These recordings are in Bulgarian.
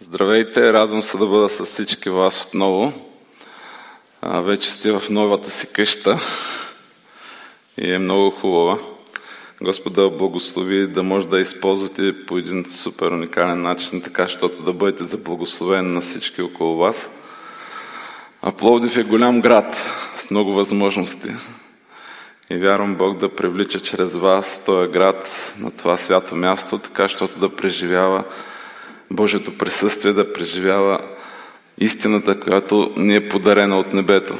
Здравейте, радвам се да бъда с всички вас отново. А, вече сте в новата си къща и е много хубава. Господа благослови да може да използвате по един супер уникален начин, така, защото да бъдете за благословен на всички около вас. А Пловдив е голям град с много възможности. И вярвам Бог да привлича чрез вас този град на това свято място, така, защото да преживява Божието присъствие, да преживява истината, която ни е подарена от небето.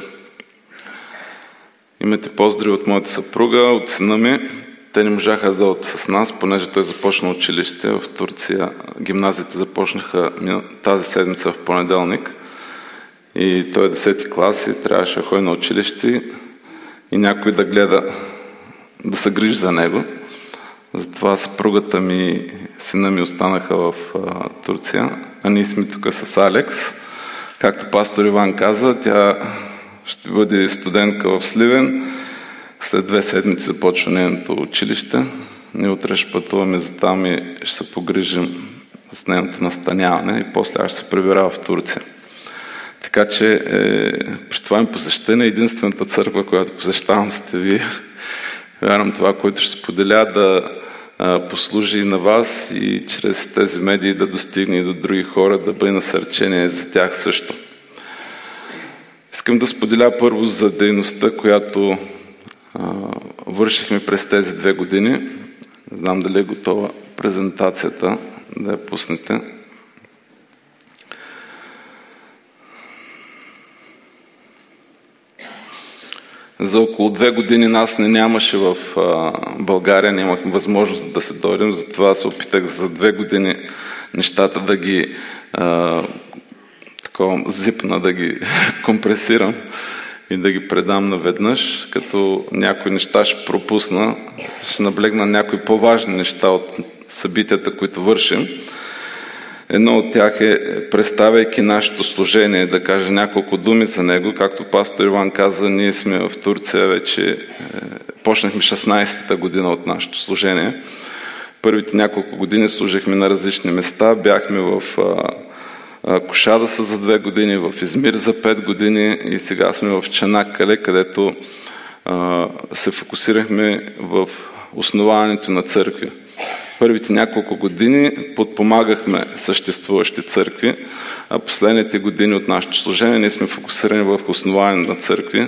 Имате поздрави от моята съпруга, от сина ми. Те не можаха да дойдат с нас, понеже той започна училище в Турция. Гимназиите започнаха тази седмица в понеделник. И той е 10 клас и трябваше да ходи на училище и някой да гледа, да се грижи за него. Затова съпругата ми, сина ми останаха в а, Турция, а ние сме тук с Алекс. Както пастор Иван каза, тя ще бъде студентка в Сливен. След две седмици започва нейното училище. Ние утре ще пътуваме за там и ще се погрижим с нейното настаняване и после аз ще се прибира в Турция. Така че е, при това ми посещение единствената църква, която посещавам сте вие. Вярвам това, което ще споделя да послужи на вас и чрез тези медии да достигне и до други хора, да бъде насърчение за тях също. Искам да споделя първо за дейността, която а, вършихме през тези две години. Знам дали е готова презентацията, да я пуснете. За около две години нас не нямаше в България, нямахме възможност да се дойдем, затова се опитах за две години нещата да ги а, такова, зипна, да ги компресирам и да ги предам наведнъж, като някои неща ще пропусна, ще наблегна някои по-важни неща от събитията, които вършим. Едно от тях е, представяйки нашето служение, да кажа няколко думи за него. Както пастор Иван каза, ние сме в Турция вече, е, почнахме 16-та година от нашето служение. Първите няколко години служихме на различни места. Бяхме в Кошада са за две години, в Измир за пет години и сега сме в Чанаккале, където се фокусирахме в основаването на църкви. Първите няколко години подпомагахме съществуващи църкви, а последните години от нашето служение ние сме фокусирани в основание на църкви,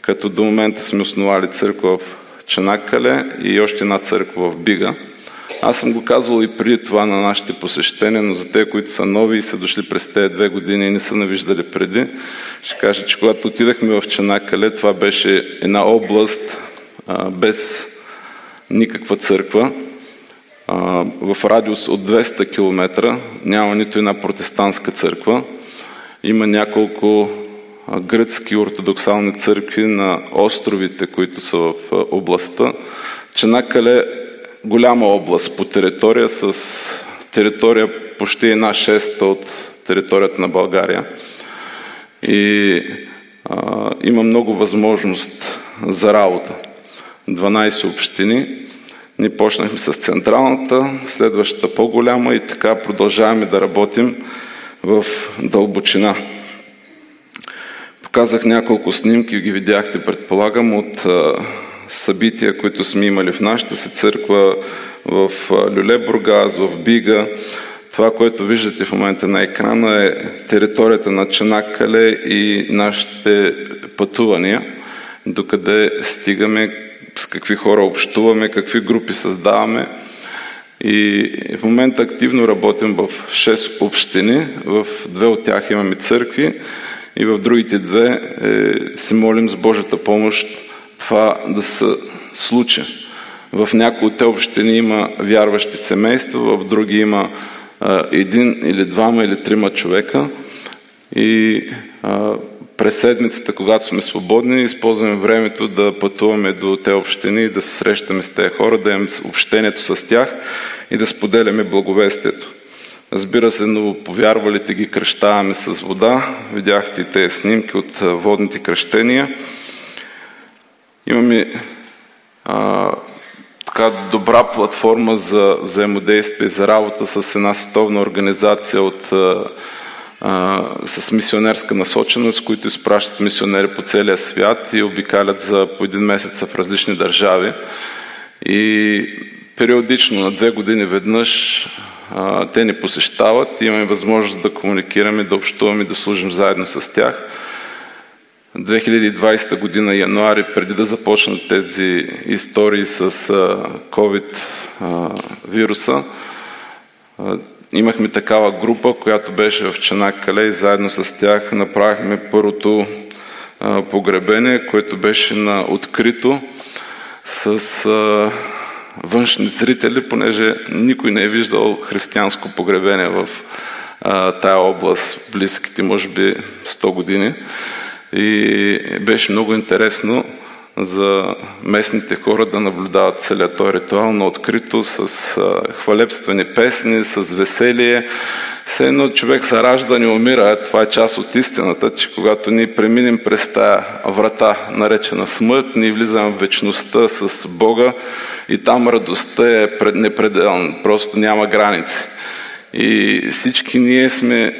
като до момента сме основали църква в Чанакале и още една църква в Бига. Аз съм го казвал и преди това на нашите посещения, но за те, които са нови и са дошли през тези две години и не са навиждали преди, ще кажа, че когато отидахме в Чанакале, това беше една област а, без никаква църква, в радиус от 200 км няма нито една протестантска църква. Има няколко гръцки ортодоксални църкви на островите, които са в областта. Ченакале е голяма област по територия с територия почти една шеста от територията на България. И а, има много възможност за работа. 12 общини, ние почнахме с централната, следващата по-голяма и така продължаваме да работим в дълбочина. Показах няколко снимки, ги видяхте, предполагам, от събития, които сме имали в нашата си църква, в Люлебургаз, в Бига. Това, което виждате в момента на екрана е територията на Чанакале и нашите пътувания, докъде стигаме с какви хора общуваме, какви групи създаваме. И в момента активно работим в 6 общини, в две от тях имаме църкви и в другите две е, се молим с Божията помощ това да се случи. В някои от те общини има вярващи семейства, в други има а, един или двама или трима човека и а, през седмицата, когато сме свободни, използваме времето да пътуваме до те общини, да се срещаме с тези хора, да имаме общението с тях и да споделяме благовестието. Разбира се, но повярвалите ги кръщаваме с вода. Видяхте и тези снимки от водните кръщения. Имаме а, така добра платформа за взаимодействие, за работа с една световна организация от, а, а, с мисионерска насоченост, които изпращат мисионери по целия свят и обикалят за по един месец в различни държави. И периодично, на две години веднъж, а, те ни посещават и имаме възможност да комуникираме, да общуваме, да служим заедно с тях. 2020 година, януари, преди да започнат тези истории с COVID вируса, имахме такава група, която беше в Чанакале и заедно с тях направихме първото погребение, което беше на открито с външни зрители, понеже никой не е виждал християнско погребение в тая област близките, може би, 100 години. И беше много интересно за местните хора да наблюдават целият този ритуал на открито, с хвалебствени песни, с веселие. Все едно човек се ражда, не умира. Това е част от истината, че когато ние преминем през тая врата, наречена смърт, ние влизаме в вечността с Бога и там радостта е непределна, просто няма граници. И всички ние сме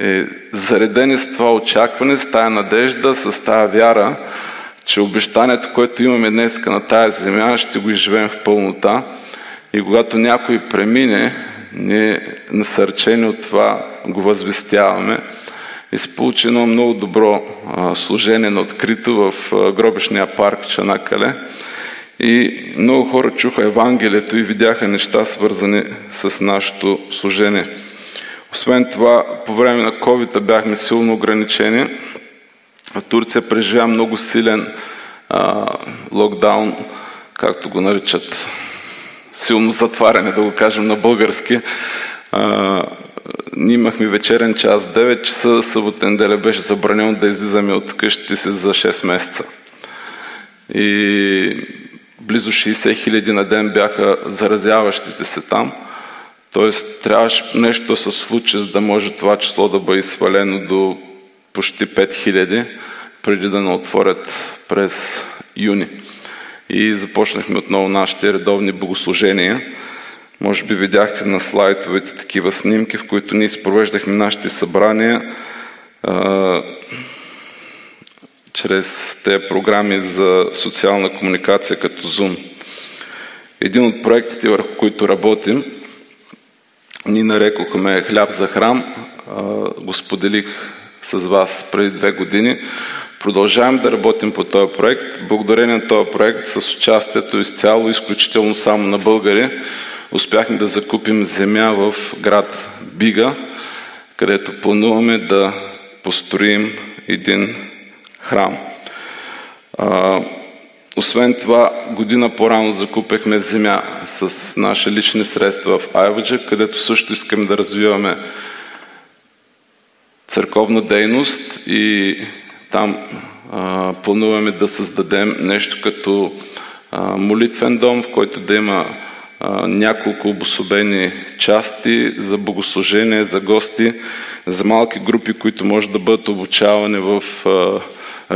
е заредени с това очакване, с тая надежда, с тая вяра, че обещанието, което имаме днес на тая земя, ще го изживеем в пълнота. И когато някой премине, ние насърчени от това го възвестяваме. И се получи едно много добро служение на открито в гробишния парк Чанакале. И много хора чуха Евангелието и видяха неща, свързани с нашето служение. Освен това, по време на COVID бяхме силно ограничени. Турция преживя много силен а, локдаун, както го наричат, силно затваряне, да го кажем на български. А, ние имахме вечерен час, 9 часа, събота неделя беше забранено да излизаме от къщите си за 6 месеца. И близо 60 хиляди на ден бяха заразяващите се там – Тоест, трябваше нещо да се случи, за да може това число да бъде свалено до почти 5000, преди да не отворят през юни. И започнахме отново нашите редовни богослужения. Може би видяхте на слайдовете такива снимки, в които ние спровеждахме нашите събрания а, чрез тези програми за социална комуникация като Zoom. Един от проектите, върху които работим, ни нарекохме Хляб за храм. Го споделих с вас преди две години. Продължавам да работим по този проект. Благодарение на този проект с участието изцяло, изключително само на българи, успяхме да закупим земя в град Бига, където плануваме да построим един храм. Освен това, година по-рано закупехме земя с наши лични средства в Айваджа, където също искаме да развиваме църковна дейност и там а, плануваме да създадем нещо като а, молитвен дом, в който да има а, няколко обособени части за богослужение, за гости, за малки групи, които може да бъдат обучавани в а,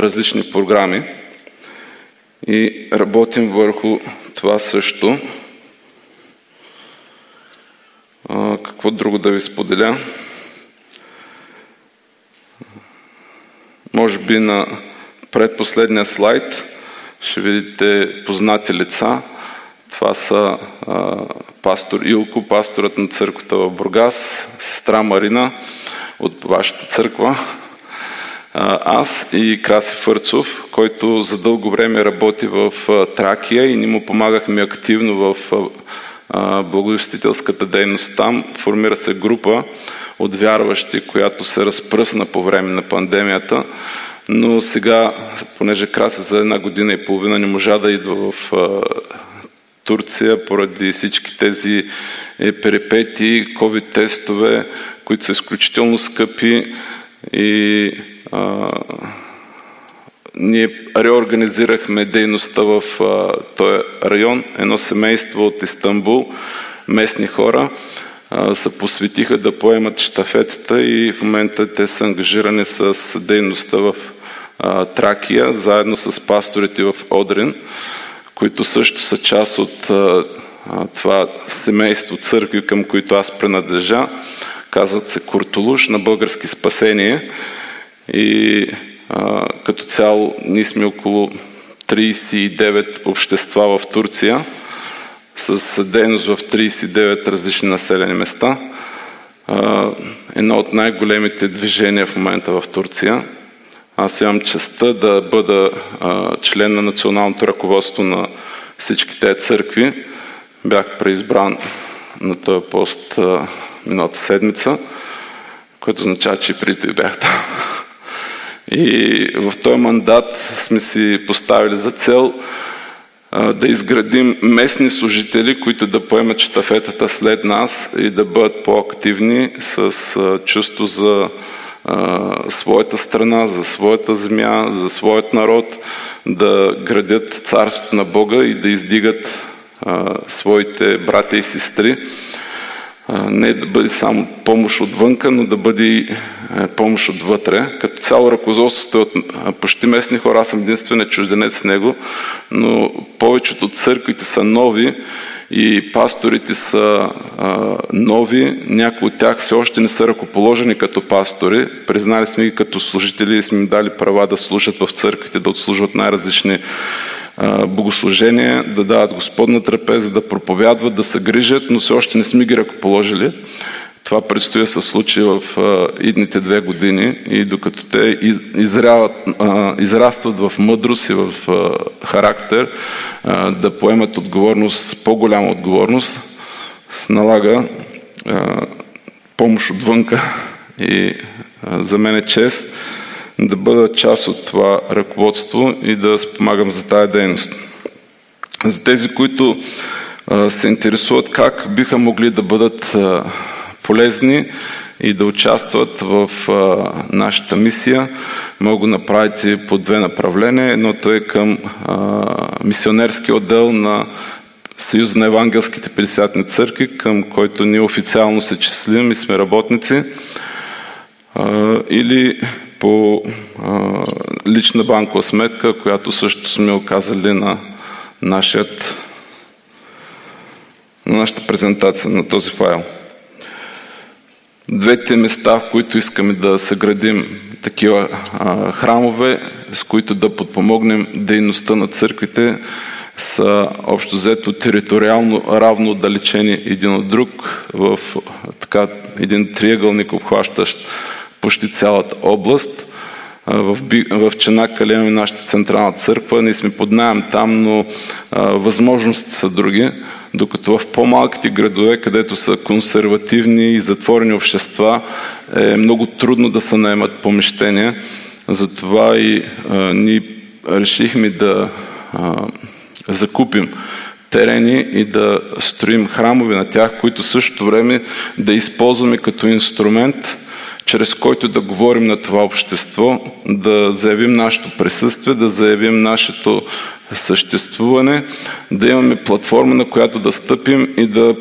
различни програми. И работим върху това също. А, какво друго да ви споделя? Може би на предпоследния слайд ще видите познати лица. Това са а, пастор Илко, пасторът на църквата в Бургас, сестра Марина от вашата църква, аз и Краси Фърцов, който за дълго време работи в Тракия и ни му помагахме активно в благовестителската дейност там. Формира се група от вярващи, която се разпръсна по време на пандемията, но сега, понеже Краси за една година и половина не можа да идва в Турция поради всички тези е, перепети, COVID-тестове, които са изключително скъпи и а, ние реорганизирахме дейността в а, този район. Едно семейство от Истанбул, местни хора, се посветиха да поемат штафетата и в момента те са ангажирани с дейността в Тракия, заедно с пасторите в Одрин, които също са част от това семейство църкви, към които аз принадлежа. Казват се Куртулуш на български спасение. И като цяло ние сме около 39 общества в Турция с дейност в 39 различни населени места. Едно от най-големите движения в момента в Турция. Аз имам честа да бъда член на националното ръководство на всички тези църкви. Бях преизбран на този пост миналата седмица, което означава, че преди той бях там. И в този мандат сме си поставили за цел да изградим местни служители, които да поемат штафетата след нас и да бъдат по-активни с чувство за своята страна, за своята земя, за своят народ, да градят царството на Бога и да издигат своите братя и сестри. Не да бъде само помощ отвънка, но да бъде помощ отвътре. Като цяло ръководството е от почти местни хора, аз съм единствен чужденец в него, но повечето от църквите са нови и пасторите са а, нови, някои от тях все още не са ръкоположени като пастори. Признали сме ги като служители и сме им дали права да служат в църквите, да отслужват най-различни богослужения, да дават Господна трапеза, да проповядват, да се грижат, но все още не сме ги ръкоположили. Това предстои да се случи в идните две години и докато те изряват, израстват в мъдрост и в характер, да поемат отговорност, по-голяма отговорност, налага помощ отвънка и за мен е чест да бъда част от това ръководство и да спомагам за тази дейност. За тези, които се интересуват как биха могли да бъдат полезни и да участват в нашата мисия, могат да направите по две направления. Едното е към а, мисионерски отдел на Съюз на евангелските пятидесятни църкви, към който ние официално се числим и сме работници, или по лична банкова сметка, която също сме оказали на нашата презентация на този файл двете места, в които искаме да съградим такива а, храмове, с които да подпомогнем дейността на църквите, са общо взето териториално равно отдалечени един от друг в така, един триъгълник, обхващащ почти цялата област. В, в Ченакале имаме нашата централна църква, ние сме под найем там, но а, възможности са други докато в по-малките градове, където са консервативни и затворени общества, е много трудно да се наемат помещения. Затова и а, ние решихме да а, закупим терени и да строим храмове на тях, които същото време да използваме като инструмент, чрез който да говорим на това общество, да заявим нашето присъствие, да заявим нашето съществуване, да имаме платформа, на която да стъпим и да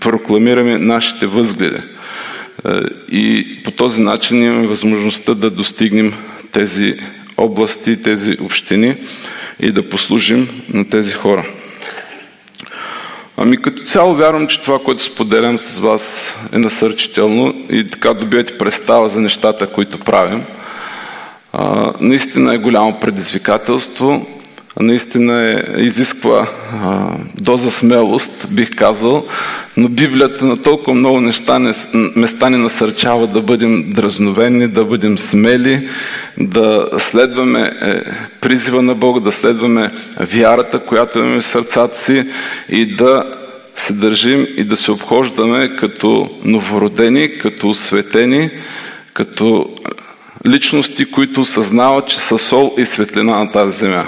прокламираме нашите възгледи. Е, и по този начин имаме възможността да достигнем тези области, тези общини и да послужим на тези хора. Ами като цяло вярвам, че това, което споделям с вас е насърчително и така добивате представа за нещата, които правим. А, наистина е голямо предизвикателство наистина е, изисква а, доза смелост, бих казал, но Библията на толкова много неща не, места ни насърчава да бъдем дразновени, да бъдем смели, да следваме е, призива на Бога, да следваме вярата, която имаме в сърцата си и да се държим и да се обхождаме като новородени, като осветени, като личности, които осъзнават, че са сол и светлина на тази земя.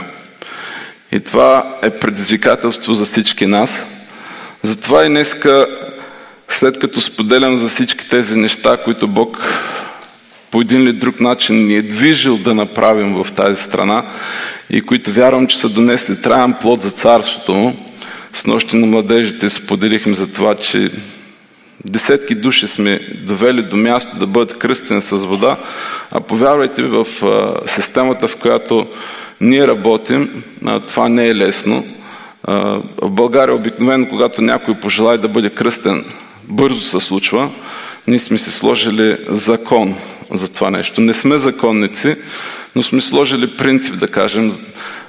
И това е предизвикателство за всички нас. Затова и днеска, след като споделям за всички тези неща, които Бог по един или друг начин ни е движил да направим в тази страна и които вярвам, че са донесли траен плод за царството му, с нощи на младежите споделихме за това, че десетки души сме довели до място да бъдат кръстени с вода, а повярвайте в системата, в която Ние работим, това не е лесно. В България обикновено, когато някой пожелая да бъде кръстен, бързо се случва. Ние сме си сложили закон за това нещо. Не сме законници, но сме сложили принцип, да кажем,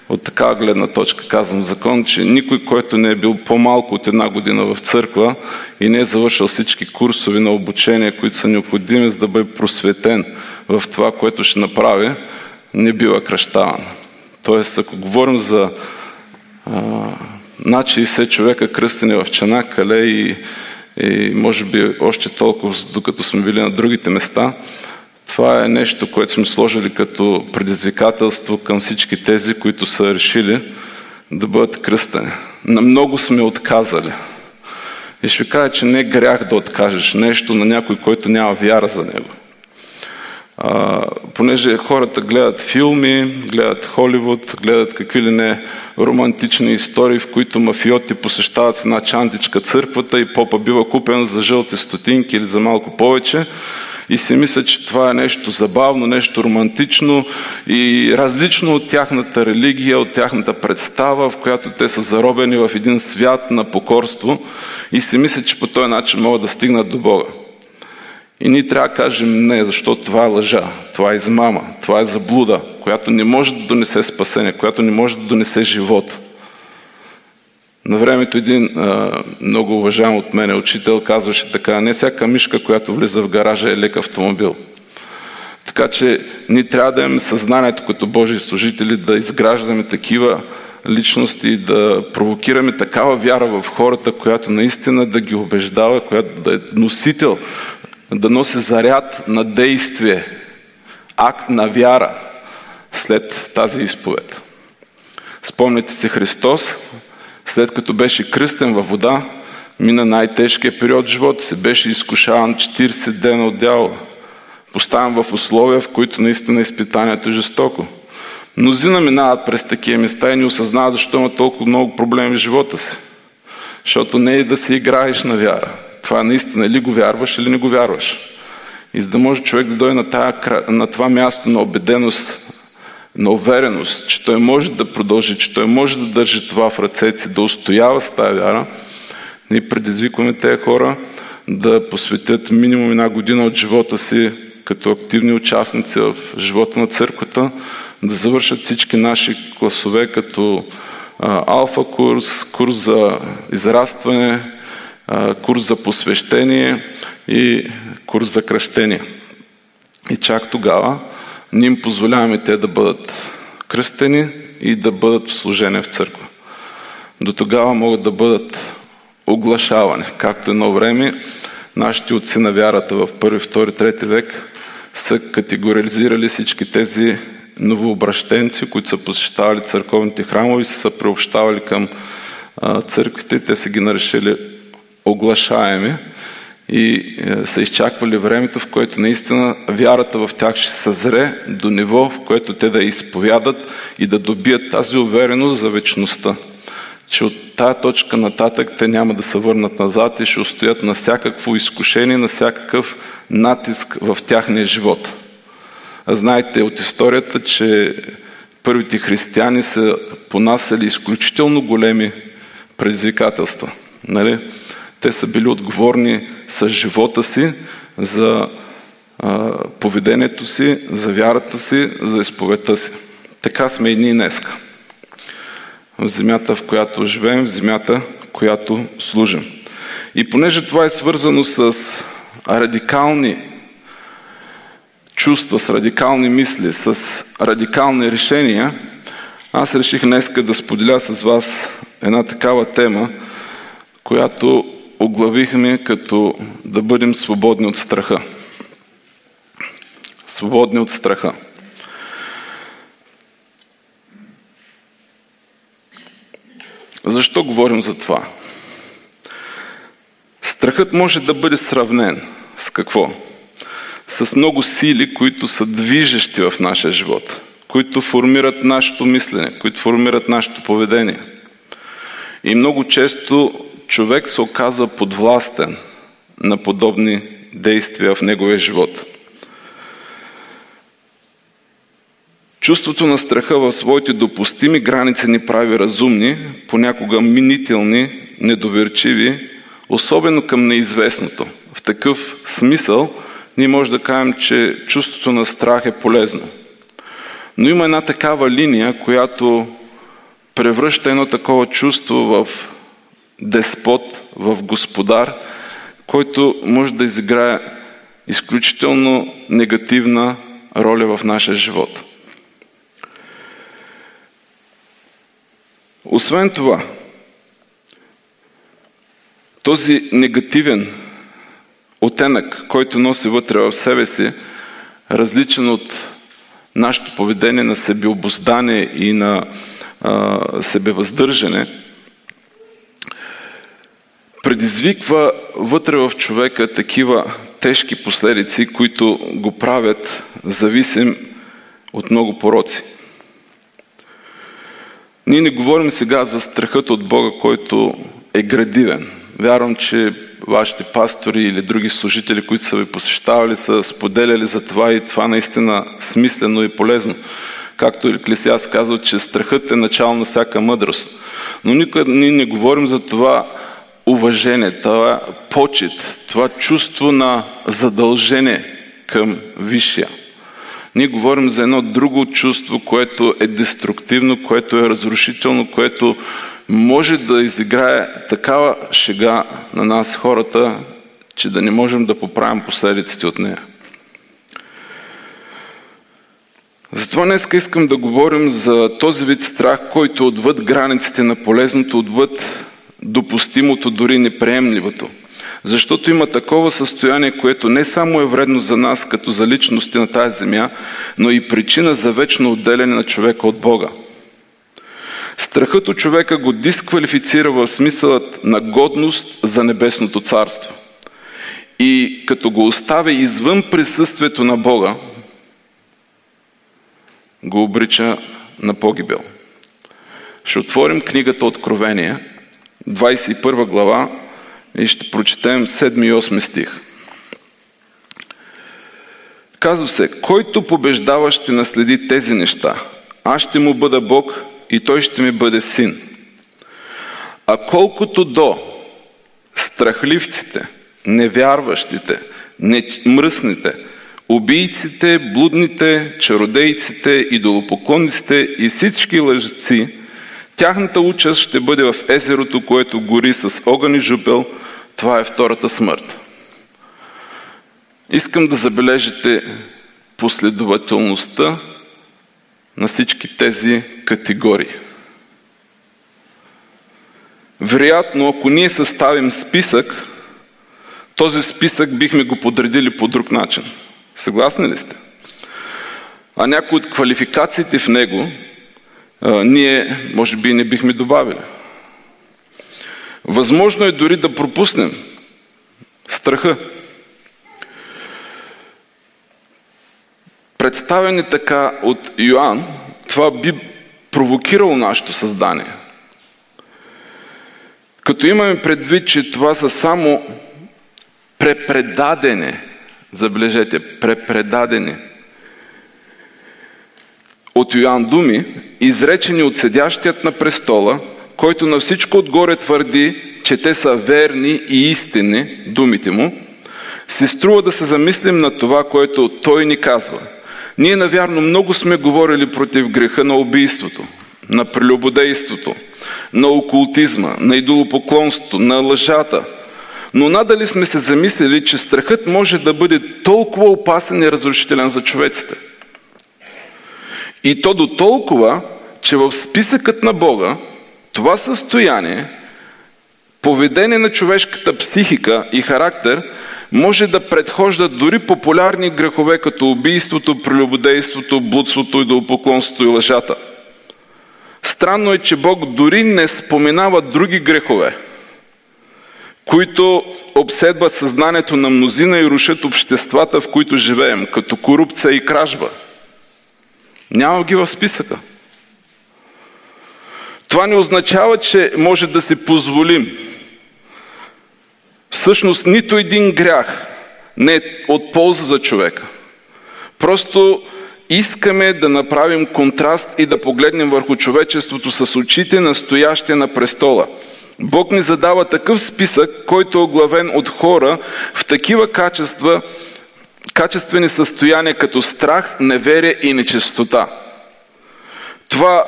от такава гледна точка казвам закон, че никой, който не е бил по-малко от една година в църква и не е завършил всички курсови на обучение, които са необходими, за да бъде просветен в това, което ще направи, не бива кръщаван. Тоест, ако говорим за а, над 60 човека кръстени в Чанакале и, и може би още толкова, докато сме били на другите места, това е нещо, което сме сложили като предизвикателство към всички тези, които са решили да бъдат кръстени. На много сме отказали. И ще ви кажа, че не е грях да откажеш нещо на някой, който няма вяра за него. А, понеже хората гледат филми, гледат Холивуд, гледат какви ли не романтични истории, в които мафиоти посещават една чантичка църквата и попа бива купен за жълти стотинки или за малко повече и си мисля, че това е нещо забавно, нещо романтично и различно от тяхната религия, от тяхната представа, в която те са заробени в един свят на покорство и си мисля, че по този начин могат да стигнат до Бога. И ние трябва да кажем не, защото това е лъжа, това е измама, това е заблуда, която не може да донесе спасение, която не може да донесе живот. На времето един а, много уважаем от мене учител казваше така, не всяка мишка, която влиза в гаража е лек автомобил. Така че ние трябва да имаме съзнанието като Божии служители да изграждаме такива личности, да провокираме такава вяра в хората, която наистина да ги убеждава, която да е носител, да носи заряд на действие, акт на вяра след тази изповед. Спомняте си Христос, след като беше кръстен във вода, мина най-тежкия период в живота си, беше изкушаван 40 дена от дявола, поставен в условия, в които наистина изпитанието е жестоко. Мнозина минават през такива места и не осъзнават защо има толкова много проблеми в живота си. Защото не е да си играеш на вяра. Това наистина или го вярваш, или не го вярваш. И за да може човек да дойде на, тая, на това място на убеденост, на увереност, че той може да продължи, че той може да държи това в ръцете си, да устоява с тази вяра, ние предизвикваме тези хора да посветят минимум една година от живота си като активни участници в живота на църквата, да завършат всички наши класове като а, алфа курс, курс за израстване, курс за посвещение и курс за кръщение. И чак тогава ние им позволяваме те да бъдат кръстени и да бъдат в служение в църква. До тогава могат да бъдат оглашавани, както едно време нашите отци на вярата в първи, втори, трети век са категоризирали всички тези новообращенци, които са посещавали църковните храмове и са преобщавали към църквите. Те са ги нарешили оглашаеми и е, са изчаквали времето, в което наистина вярата в тях ще съзре до ниво, в което те да изповядат и да добият тази увереност за вечността. Че от тая точка нататък те няма да се върнат назад и ще устоят на всякакво изкушение, на всякакъв натиск в тяхния живот. Знаете от историята, че първите християни са понасяли изключително големи предизвикателства. Нали? Те са били отговорни с живота си за поведението си, за вярата си, за изповедта си. Така сме и ние днеска. В земята, в която живеем, в земята, в която служим. И понеже това е свързано с радикални чувства, с радикални мисли, с радикални решения, аз реших днеска да споделя с вас една такава тема, която оглавихме като да бъдем свободни от страха. Свободни от страха. Защо говорим за това? Страхът може да бъде сравнен с какво? С много сили, които са движещи в нашия живот, които формират нашето мислене, които формират нашето поведение. И много често човек се оказва подвластен на подобни действия в неговия живот. Чувството на страха в своите допустими граници ни прави разумни, понякога минителни, недоверчиви, особено към неизвестното. В такъв смисъл ние може да кажем, че чувството на страх е полезно. Но има една такава линия, която превръща едно такова чувство в деспот, в господар, който може да изиграе изключително негативна роля в нашия живот. Освен това, този негативен оттенък, който носи вътре в себе си, различен от нашето поведение на себеобоздание и на а, себевъздържане, предизвиква вътре в човека такива тежки последици, които го правят зависим от много пороци. Ние не говорим сега за страхът от Бога, който е градивен. Вярвам, че вашите пастори или други служители, които са ви посещавали, са споделяли за това и това наистина смислено и полезно. Както Еклесиас казва, че страхът е начало на всяка мъдрост. Но никога ние не говорим за това уважение, това почет, това чувство на задължение към Висшия. Ние говорим за едно друго чувство, което е деструктивно, което е разрушително, което може да изиграе такава шега на нас хората, че да не можем да поправим последиците от нея. Затова днес искам да говорим за този вид страх, който отвъд границите на полезното, отвъд допустимото, дори неприемливото. Защото има такова състояние, което не само е вредно за нас, като за личности на тази земя, но и причина за вечно отделяне на човека от Бога. Страхът от човека го дисквалифицира в смисълът на годност за небесното царство. И като го оставя извън присъствието на Бога, го обрича на погибел. Ще отворим книгата Откровение, 21 глава, и ще прочетем 7 и 8 стих. Казва се, който побеждава ще наследи тези неща. Аз ще му бъда Бог и той ще ми бъде син. А колкото до страхливците, невярващите, мръсните, убийците, блудните, чародейците, идолопоклонниците и всички лъжци, тяхната участ ще бъде в езерото, което гори с огън и жупел. Това е втората смърт. Искам да забележите последователността на всички тези категории. Вероятно, ако ние съставим списък, този списък бихме го подредили по друг начин. Съгласни ли сте? А някои от квалификациите в него а, ние, може би, не бихме добавили. Възможно е дори да пропуснем страха. Представени така от Йоанн, това би провокирало нашето създание. Като имаме предвид, че това са само препредадене, забележете, препредадени от Йоанн думи, изречени от седящият на престола, който на всичко отгоре твърди, че те са верни и истини, думите му, се струва да се замислим на това, което той ни казва. Ние, навярно, много сме говорили против греха на убийството, на прелюбодейството, на окултизма, на идолопоклонството, на лъжата. Но надали сме се замислили, че страхът може да бъде толкова опасен и разрушителен за човеците. И то до толкова, че в списъкът на Бога това състояние, поведение на човешката психика и характер може да предхожда дори популярни грехове като убийството, прелюбодейството, блудството, идолопоклонството и лъжата. Странно е, че Бог дори не споменава други грехове, които обседват съзнанието на мнозина и рушат обществата, в които живеем, като корупция и кражба. Няма ги в списъка. Това не означава, че може да си позволим. Всъщност нито един грях не е от полза за човека. Просто искаме да направим контраст и да погледнем върху човечеството с очите на стоящия на престола. Бог ни задава такъв списък, който е оглавен от хора в такива качества, качествени състояния като страх, неверие и нечистота. Това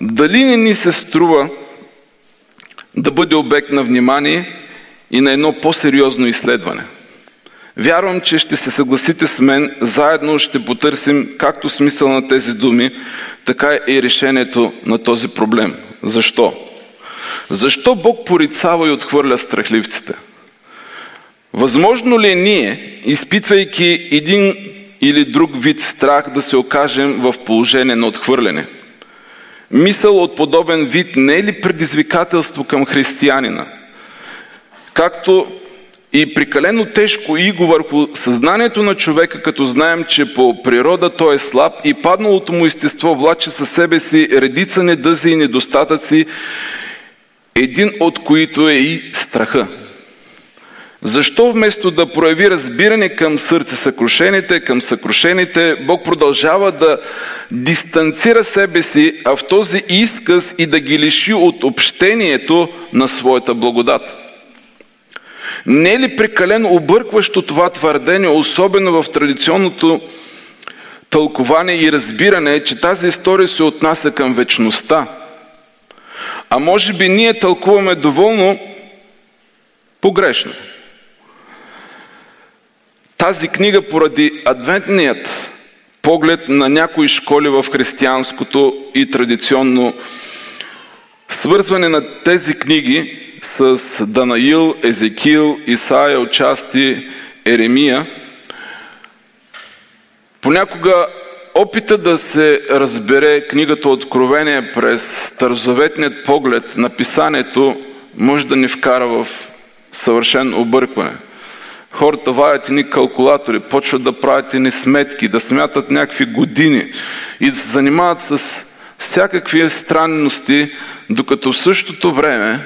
дали не ни се струва да бъде обект на внимание и на едно по-сериозно изследване. Вярвам, че ще се съгласите с мен, заедно ще потърсим както смисъл на тези думи, така и решението на този проблем. Защо? Защо Бог порицава и отхвърля страхливците? Възможно ли е ние, изпитвайки един или друг вид страх, да се окажем в положение на отхвърляне? Мисъл от подобен вид не е ли предизвикателство към християнина? Както и прекалено тежко иго върху съзнанието на човека, като знаем, че по природа той е слаб и падналото му естество влаче със себе си редица недъзи и недостатъци, един от които е и страха. Защо вместо да прояви разбиране към сърце съкрушените, към съкрушените, Бог продължава да дистанцира себе си, а в този изказ и да ги лиши от общението на своята благодат? Не е ли прекалено объркващо това твърдение, особено в традиционното тълкование и разбиране, че тази история се отнася към вечността? А може би ние тълкуваме доволно погрешно. Тази книга поради адвентният поглед на някои школи в християнското и традиционно свързване на тези книги с Данаил, Езекил, Исаия, отчасти Еремия, понякога опита да се разбере книгата Откровение през старозаветният поглед на писанието може да ни вкара в съвършен объркване. Хората ваят ни калкулатори, почват да правят ни сметки, да смятат някакви години и да се занимават с всякакви странности, докато в същото време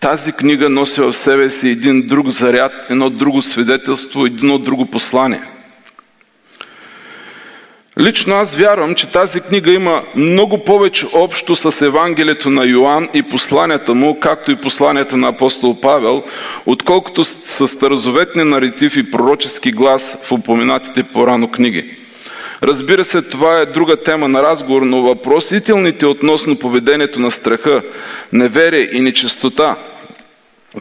тази книга носи в себе си един друг заряд, едно друго свидетелство, едно друго послание. Лично аз вярвам, че тази книга има много повече общо с Евангелието на Йоанн и посланията му, както и посланията на апостол Павел, отколкото с старозаветния наратив и пророчески глас в упоминатите по-рано книги. Разбира се, това е друга тема на разговор, но въпросителните относно поведението на страха, неверие и нечистота,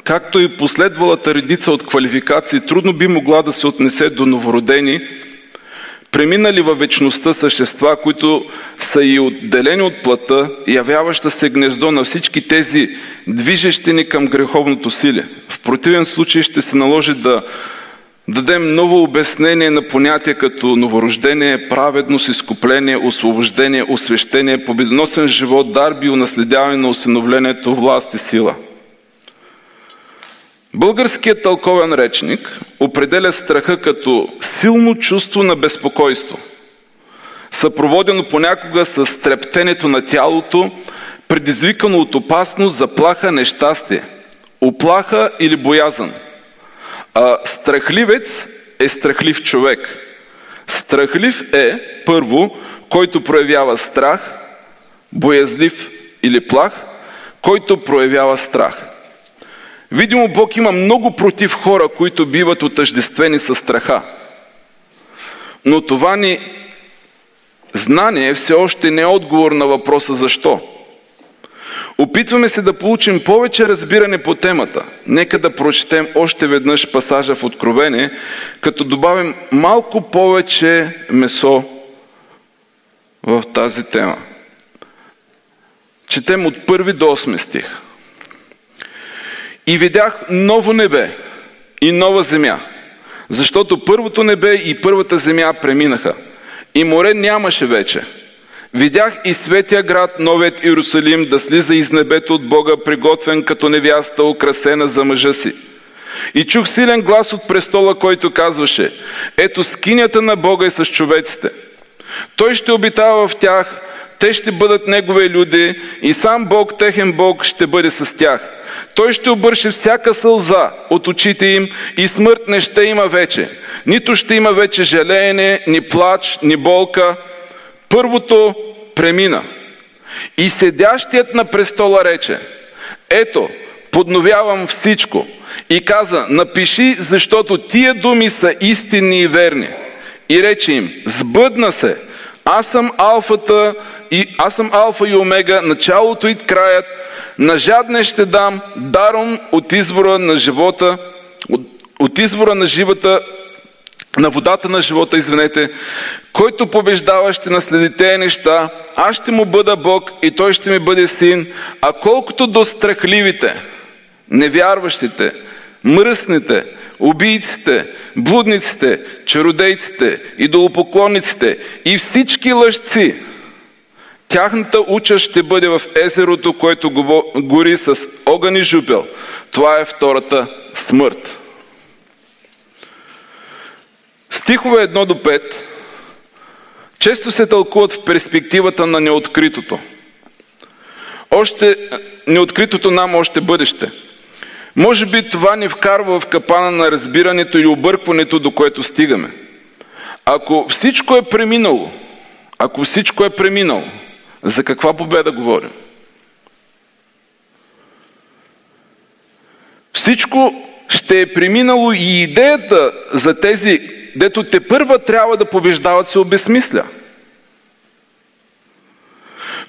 както и последвалата редица от квалификации, трудно би могла да се отнесе до новородени, преминали във вечността същества, които са и отделени от плътта, явяваща се гнездо на всички тези движещи ни към греховното силе. В противен случай ще се наложи да дадем ново обяснение на понятия като новорождение, праведност, изкупление, освобождение, освещение, победоносен живот, дарби, унаследяване на усиновлението, власт и сила. Българският тълковен речник определя страха като силно чувство на безпокойство, съпроводено понякога с трептенето на тялото, предизвикано от опасност, заплаха, нещастие, оплаха или боязън – а, страхливец е страхлив човек. Страхлив е, първо, който проявява страх, боязлив или плах, който проявява страх. Видимо, Бог има много против хора, които биват отъждествени с страха. Но това ни знание все още не е отговор на въпроса защо. Опитваме се да получим повече разбиране по темата. Нека да прочетем още веднъж пасажа в Откровение, като добавим малко повече месо в тази тема. Четем от първи до 8 стих. И видях ново небе и нова земя, защото първото небе и първата земя преминаха. И море нямаше вече. Видях и светия град, новият Иерусалим, да слиза из небето от Бога, приготвен като невяста, украсена за мъжа си. И чух силен глас от престола, който казваше, ето скинята на Бога и с човеците. Той ще обитава в тях, те ще бъдат Негови люди и сам Бог, техен Бог, ще бъде с тях. Той ще обърши всяка сълза от очите им и смърт не ще има вече. Нито ще има вече жалеене, ни плач, ни болка. Първото премина. И седящият на престола рече, ето, подновявам всичко. И каза, напиши, защото тия думи са истинни и верни. И рече им, сбъдна се, аз съм алфата и аз съм алфа и омега, началото и краят. На жадне ще дам даром от избора на живота, от, от избора на живота, на водата на живота, извинете, който побеждава ще наследи тези неща, аз ще му бъда Бог и той ще ми бъде син, а колкото до страхливите, невярващите, мръсните, убийците, блудниците, чародейците, идолопоклонниците и всички лъжци, тяхната уча ще бъде в езерото, което гори с огън и жупел. Това е втората смърт. Стихове 1 до 5 често се тълкуват в перспективата на неоткритото. Още неоткритото нам още бъдеще – може би това ни вкарва в капана на разбирането и объркването, до което стигаме. Ако всичко е преминало, ако всичко е преминало, за каква победа говорим? Всичко ще е преминало и идеята за тези, дето те първа трябва да побеждават, се обесмисля –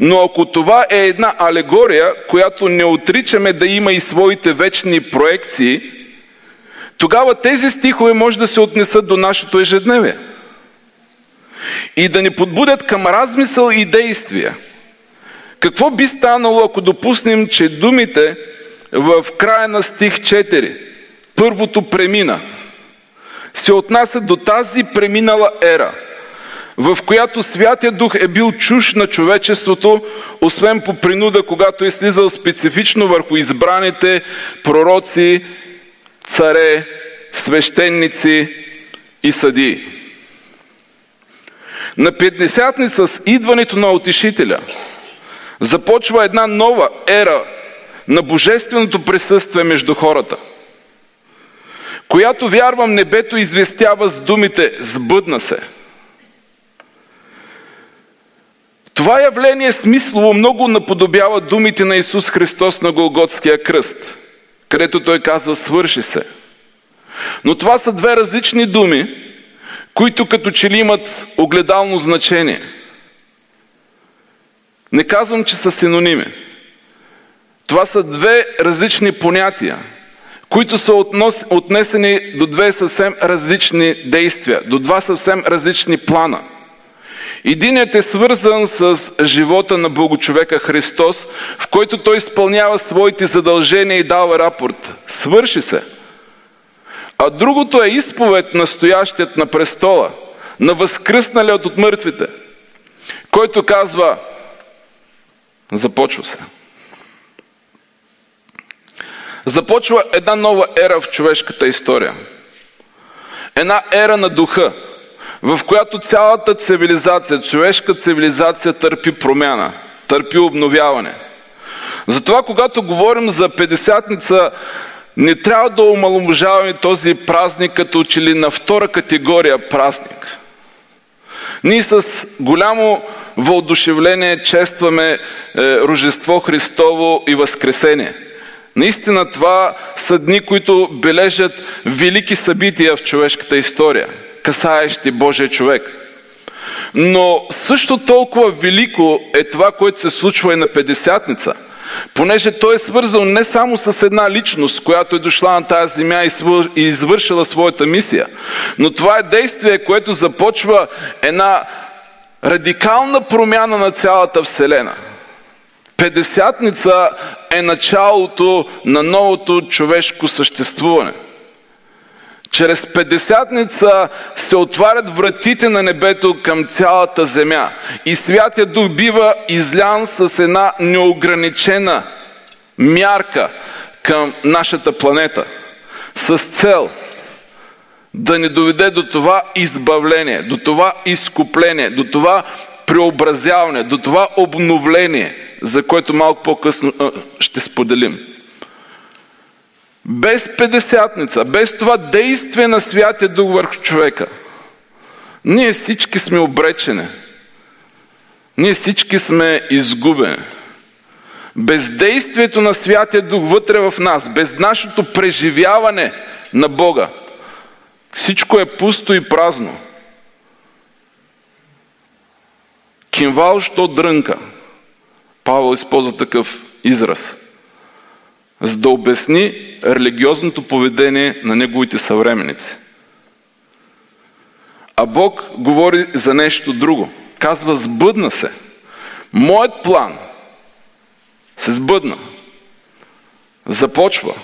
но ако това е една алегория, която не отричаме да има и своите вечни проекции, тогава тези стихове може да се отнесат до нашето ежедневие. И да ни подбудят към размисъл и действия. Какво би станало, ако допуснем, че думите в края на стих 4, първото премина, се отнасят до тази преминала ера – в която Святия Дух е бил чуш на човечеството, освен по принуда, когато е слизал специфично върху избраните пророци, царе, свещеници и съдии. На Петдесятни с идването на Отишителя започва една нова ера на божественото присъствие между хората, която, вярвам, небето известява с думите «Сбъдна се». Това явление смислово много наподобява думите на Исус Христос на Голготския кръст, където Той казва свърши се. Но това са две различни думи, които като че ли имат огледално значение. Не казвам, че са синоними. Това са две различни понятия, които са отнесени до две съвсем различни действия, до два съвсем различни плана – Единият е свързан с живота на Богочовека Христос, в който той изпълнява своите задължения и дава рапорт. Свърши се. А другото е изповед настоящият на престола, на възкръсналият от мъртвите, който казва започва се. Започва една нова ера в човешката история. Една ера на духа, в която цялата цивилизация, човешка цивилизация търпи промяна, търпи обновяване. Затова, когато говорим за Педесятница, не трябва да омаломожаваме този празник като че ли на втора категория празник. Ние с голямо въодушевление честваме е, Рождество Христово и Възкресение. Наистина това са дни, които бележат велики събития в човешката история – касаещи Божия човек. Но също толкова велико е това, което се случва и на Педесятница, понеже той е свързан не само с една личност, която е дошла на тази земя и извършила своята мисия, но това е действие, което започва една радикална промяна на цялата Вселена. Педесятница е началото на новото човешко съществуване – чрез Педесятница се отварят вратите на небето към цялата земя. И Святия Дух бива излян с една неограничена мярка към нашата планета. С цел да ни доведе до това избавление, до това изкупление, до това преобразяване, до това обновление, за което малко по-късно ще споделим. Без педесятница, без това действие на Святия Дух върху човека, ние всички сме обречени. Ние всички сме изгубени. Без действието на Святия Дух вътре в нас, без нашето преживяване на Бога, всичко е пусто и празно. Кимвал, що дрънка. Павел използва такъв израз. За да обясни религиозното поведение на неговите съвременици. А Бог говори за нещо друго. Казва, сбъдна се. Моят план се сбъдна. Започва.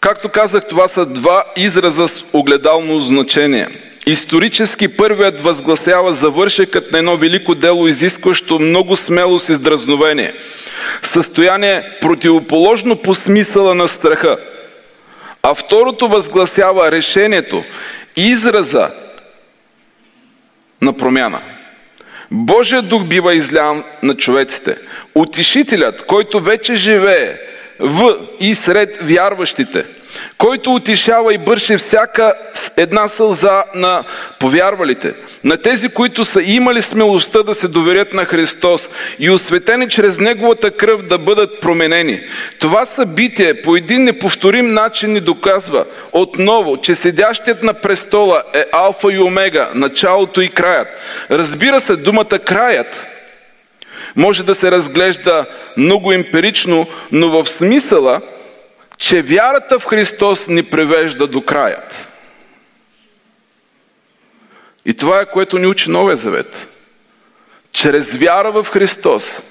Както казах, това са два израза с огледално значение. Исторически първият възгласява завършекът на едно велико дело, изискващо много смелост и здразновение. Състояние противоположно по смисъла на страха. А второто възгласява решението, израза на промяна. Божият дух бива излян на човеците. Утешителят, който вече живее в и сред вярващите – който утешава и бърше всяка една сълза на повярвалите, на тези, които са имали смелостта да се доверят на Христос и осветени чрез Неговата кръв да бъдат променени. Това събитие по един неповторим начин ни доказва отново, че седящият на престола е алфа и омега, началото и краят. Разбира се, думата краят може да се разглежда много емпирично, но в смисъла – че вярата в Христос ни превежда до краят. И това е което ни учи Новия Завет. Чрез вяра в Христос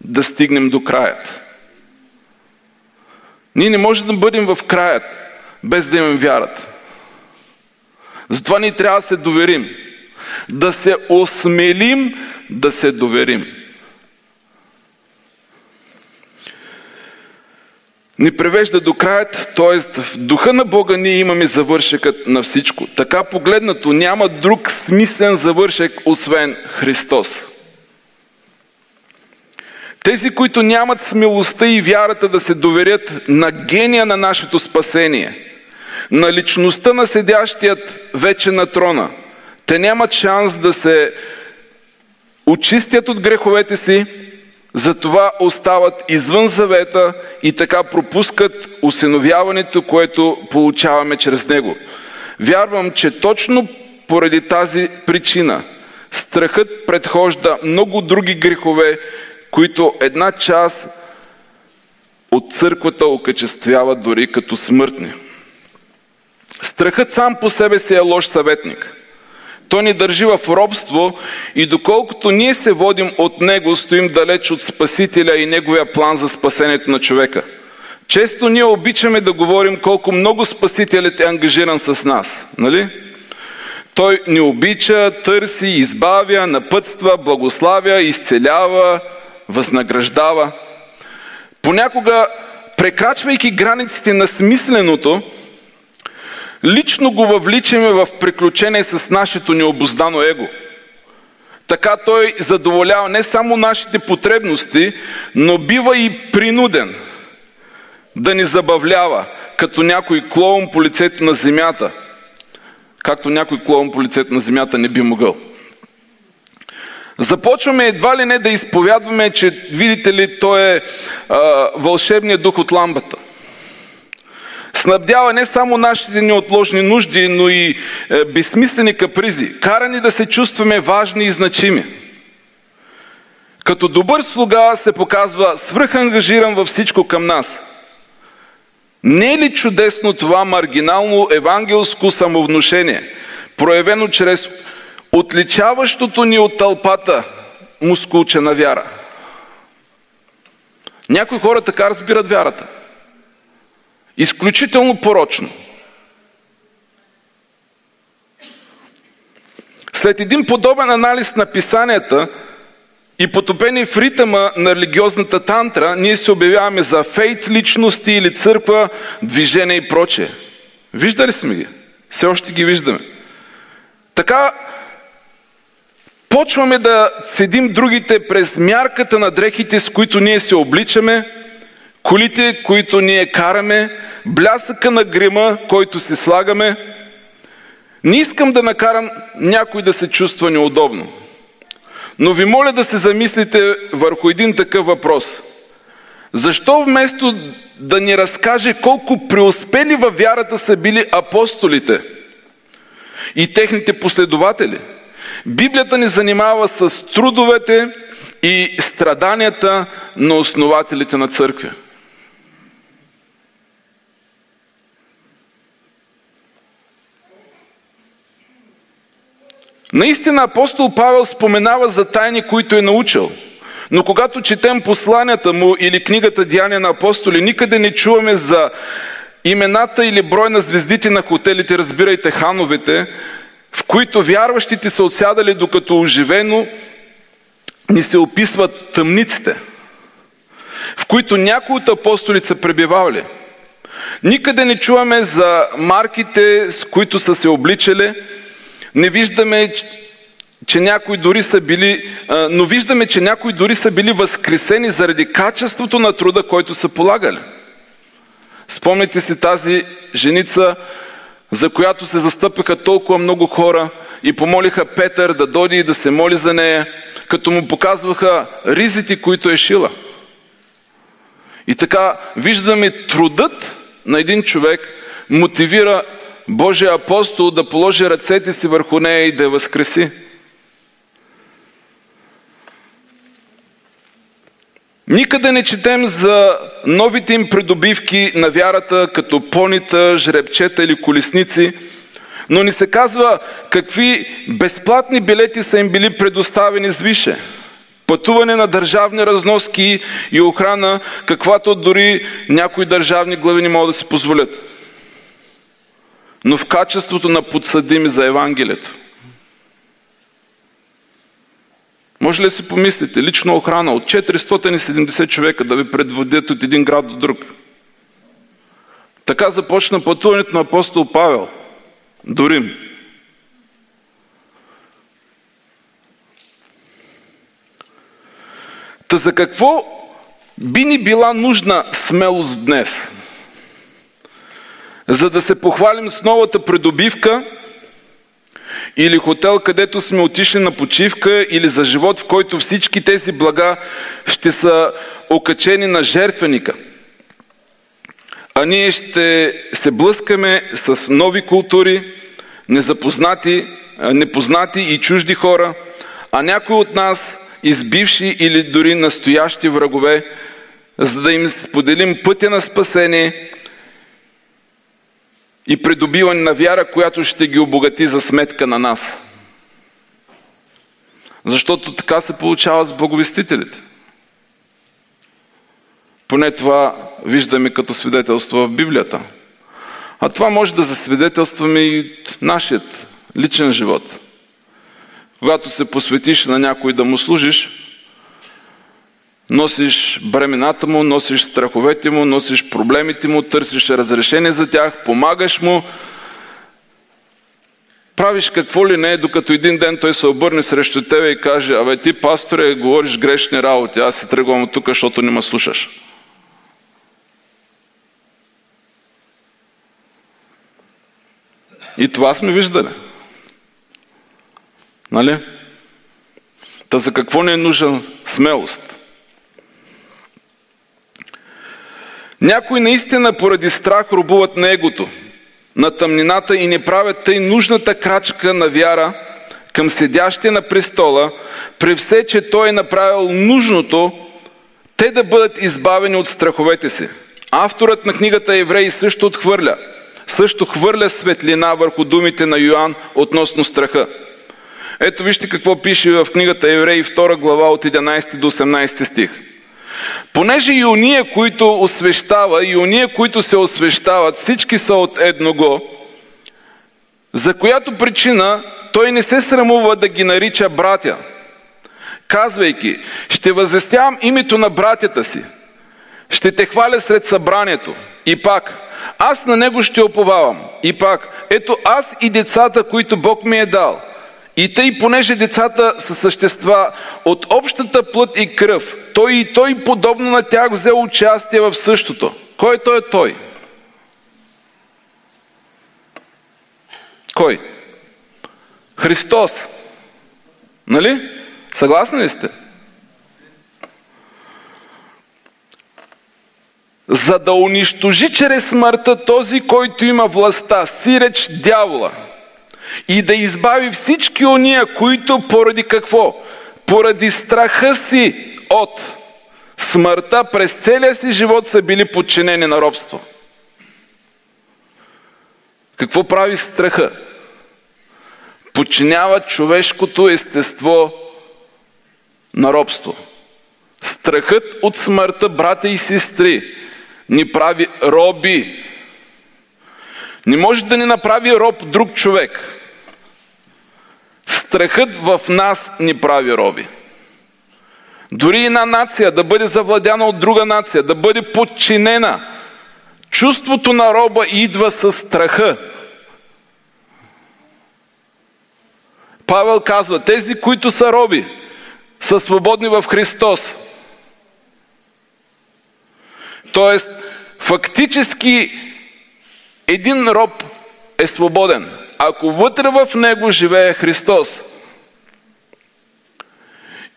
да стигнем до краят. Ние не можем да бъдем в краят без да имаме вярата. Затова ние трябва да се доверим. Да се осмелим да се доверим. Ни превежда до краят, т.е. в духа на Бога ние имаме завършекът на всичко. Така погледнато няма друг смислен завършек, освен Христос. Тези, които нямат смелостта и вярата да се доверят на гения на нашето спасение, на личността на седящият вече на трона, те нямат шанс да се очистят от греховете си затова остават извън завета и така пропускат усиновяването, което получаваме чрез него. Вярвам, че точно поради тази причина страхът предхожда много други грехове, които една част от църквата окачествява дори като смъртни. Страхът сам по себе си е лош съветник – той ни държи в робство и доколкото ние се водим от Него, стоим далеч от Спасителя и Неговия план за спасението на човека. Често ние обичаме да говорим колко много Спасителят е ангажиран с нас, нали? Той ни обича, търси, избавя, напътства, благославя, изцелява, възнаграждава. Понякога, прекрачвайки границите на смисленото, лично го въвличаме в приключение с нашето необоздано его. Така той задоволява не само нашите потребности, но бива и принуден да ни забавлява, като някой клоун по лицето на земята. Както някой клоун по лицето на земята не би могъл. Започваме едва ли не да изповядваме, че видите ли, той е а, вълшебният дух от ламбата снабдява не само нашите неотложни нужди, но и е, безсмислени капризи. Кара ни да се чувстваме важни и значими. Като добър слуга се показва свръхангажиран във всичко към нас. Не е ли чудесно това маргинално евангелско самовнушение, проявено чрез отличаващото ни от тълпата мускулчена вяра? Някои хора така разбират вярата. Изключително порочно. След един подобен анализ на писанията и потопени в ритъма на религиозната тантра, ние се обявяваме за фейт личности или църква, движение и прочее. Виждали сме ги? Все още ги виждаме. Така почваме да седим другите през мярката на дрехите, с които ние се обличаме, колите, които ние караме, блясъка на грима, който се слагаме. Не искам да накарам някой да се чувства неудобно. Но ви моля да се замислите върху един такъв въпрос. Защо вместо да ни разкаже колко преуспели във вярата са били апостолите и техните последователи, Библията ни занимава с трудовете и страданията на основателите на църкви. Наистина апостол Павел споменава за тайни, които е научил. Но когато четем посланията му или книгата Деяния на апостоли, никъде не чуваме за имената или брой на звездите на хотелите, разбирайте хановете, в които вярващите са отсядали, докато оживено ни се описват тъмниците, в които някои от апостолите са пребивавали. Никъде не чуваме за марките, с които са се обличали, не виждаме, че някои дори са били, но виждаме, че някои дори са били възкресени заради качеството на труда, който са полагали. Спомните си тази женица, за която се застъпиха толкова много хора и помолиха Петър да дойде и да се моли за нея, като му показваха ризите, които е шила. И така виждаме трудът на един човек мотивира Божия апостол да положи ръцете си върху нея и да я възкреси. Никъде не четем за новите им придобивки на вярата, като понита, жребчета или колесници, но ни се казва какви безплатни билети са им били предоставени с више. Пътуване на държавни разноски и охрана, каквато дори някои държавни глави не могат да си позволят но в качеството на подсъдими за Евангелието. Може ли си помислите, лична охрана от 470 човека да ви предводят от един град до друг? Така започна пътуването на апостол Павел до Рим. Та за какво би ни била нужна смелост днес? За да се похвалим с новата придобивка или хотел, където сме отишли на почивка, или за живот, в който всички тези блага ще са окачени на жертвеника. А ние ще се блъскаме с нови култури, незапознати, непознати и чужди хора, а някои от нас, избивши или дори настоящи врагове, за да им споделим пътя на спасение и придобиване на вяра, която ще ги обогати за сметка на нас. Защото така се получава с благовестителите. Поне това виждаме като свидетелство в Библията. А това може да засвидетелстваме и нашият личен живот. Когато се посветиш на някой да му служиш, Носиш бремената му, носиш страховете му, носиш проблемите му, търсиш разрешение за тях, помагаш му, правиш какво ли не, докато един ден той се обърне срещу тебе и каже, абе ти, пасторе, говориш грешни работи, аз се тръгвам от тук, защото не ме слушаш. И това сме виждали. Нали? Та за какво не е нужна смелост? Някои наистина поради страх рубуват на егото, на тъмнината и не правят тъй нужната крачка на вяра към седящия на престола, при все, че той е направил нужното, те да бъдат избавени от страховете си. Авторът на книгата Евреи също отхвърля, също хвърля светлина върху думите на Йоанн относно страха. Ето вижте какво пише в книгата Евреи 2 глава от 11 до 18 стих. Понеже и уния, които освещава, и уния, които се освещават, всички са от едного, за която причина той не се срамува да ги нарича братя, казвайки, ще възвестявам името на братята си, ще те хваля сред събранието. И пак, аз на него ще оповавам. И пак, ето аз и децата, които Бог ми е дал. И тъй, понеже децата са същества от общата плът и кръв, той и той подобно на тях взе участие в същото. Кой той е той? Кой? Христос. Нали? Съгласни ли сте? За да унищожи чрез смъртта този, който има властта, сиреч дявола, и да избави всички ония, които поради какво? Поради страха си от смъртта през целия си живот са били подчинени на робство. Какво прави страха? Подчинява човешкото естество на робство. Страхът от смъртта, брата и сестри, ни прави роби. Не може да ни направи роб друг човек. Страхът в нас ни прави роби. Дори една нация да бъде завладяна от друга нация, да бъде подчинена. Чувството на роба идва с страха. Павел казва, тези, които са роби, са свободни в Христос. Тоест, фактически един роб е свободен, ако вътре в него живее Христос.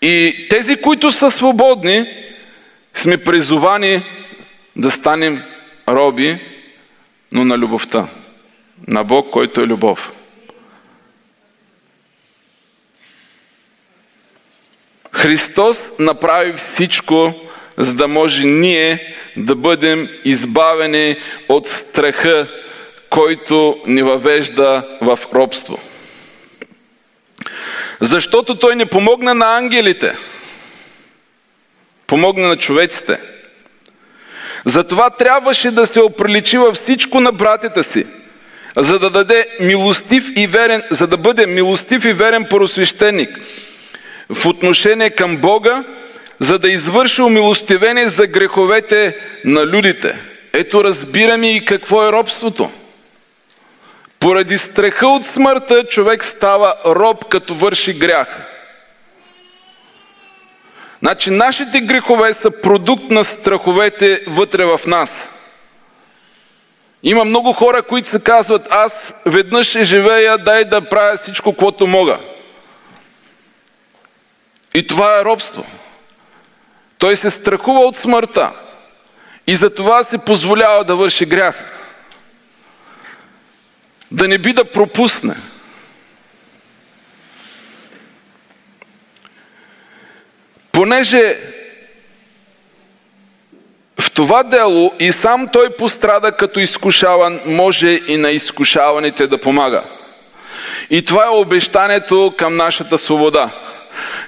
И тези, които са свободни, сме призовани да станем роби, но на любовта. На Бог, който е любов. Христос направи всичко, за да може ние да бъдем избавени от страха, който ни въвежда в робство. Защото той не помогна на ангелите, помогна на човеците. Затова трябваше да се оприличи във всичко на братята си, за да даде милостив и верен, за да бъде милостив и верен поросвещеник в отношение към Бога, за да извърши умилостивение за греховете на людите. Ето разбираме и какво е робството. Поради страха от смъртта човек става роб, като върши грях. Значи нашите грехове са продукт на страховете вътре в нас. Има много хора, които се казват, аз веднъж ще живея, дай да правя всичко, което мога. И това е робство. Той се страхува от смъртта и за това се позволява да върши грях. Да не би да пропусне. Понеже в това дело и сам той пострада като изкушаван, може и на изкушаваните да помага. И това е обещанието към нашата свобода.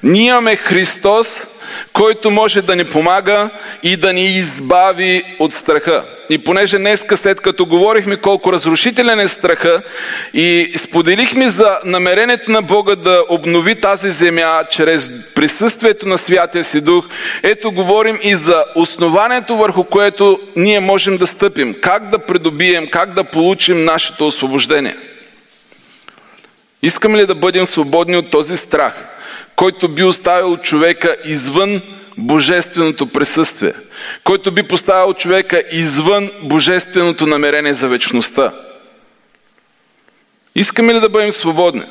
Ние имаме Христос, който може да ни помага и да ни избави от страха. И понеже днеска, след като говорихме колко разрушителен е страха и споделихме за намерението на Бога да обнови тази земя чрез присъствието на Святия си Дух, ето говорим и за основанието върху което ние можем да стъпим. Как да придобием, как да получим нашето освобождение. Искаме ли да бъдем свободни от този страх? Който би оставил човека извън божественото присъствие, който би поставил човека извън божественото намерение за вечността. Искаме ли да бъдем свободни?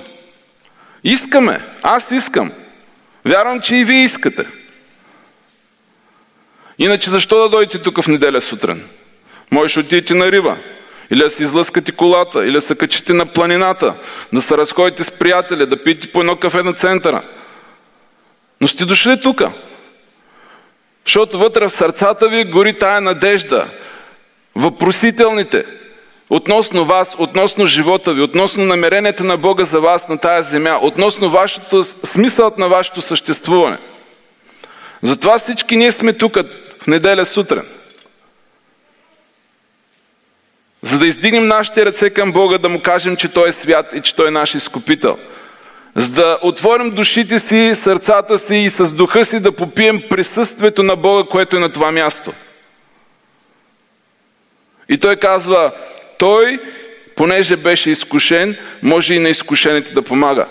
Искаме. Аз искам. Вярвам, че и вие искате. Иначе защо да дойдете тук в неделя сутрин? Можеш отидете на риба, или да си излъскате колата, или да се качите на планината, да се разходите с приятели, да пиете по едно кафе на центъра – но сте дошли тук. Защото вътре в сърцата ви гори тая надежда. Въпросителните относно вас, относно живота ви, относно намеренията на Бога за вас на тая земя, относно вашето, смисълът на вашето съществуване. Затова всички ние сме тук в неделя сутрин. За да издигнем нашите ръце към Бога, да му кажем, че Той е свят и че Той е наш изкупител – за да отворим душите си, сърцата си и с духа си да попием присъствието на Бога, което е на това място. И той казва, той, понеже беше изкушен, може и на изкушените да помага.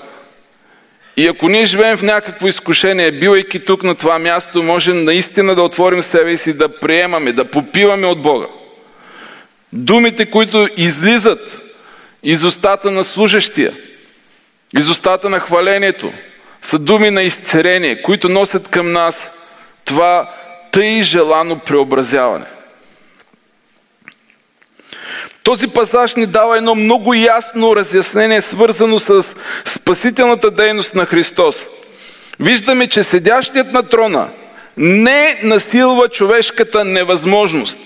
И ако ние живеем в някакво изкушение, бивайки тук на това място, можем наистина да отворим себе си, да приемаме, да попиваме от Бога. Думите, които излизат из устата на служащия, из устата на хвалението, са думи на изцерение, които носят към нас това тъй желано преобразяване. Този пасаж ни дава едно много ясно разяснение, свързано с спасителната дейност на Христос. Виждаме, че седящият на трона не насилва човешката невъзможност,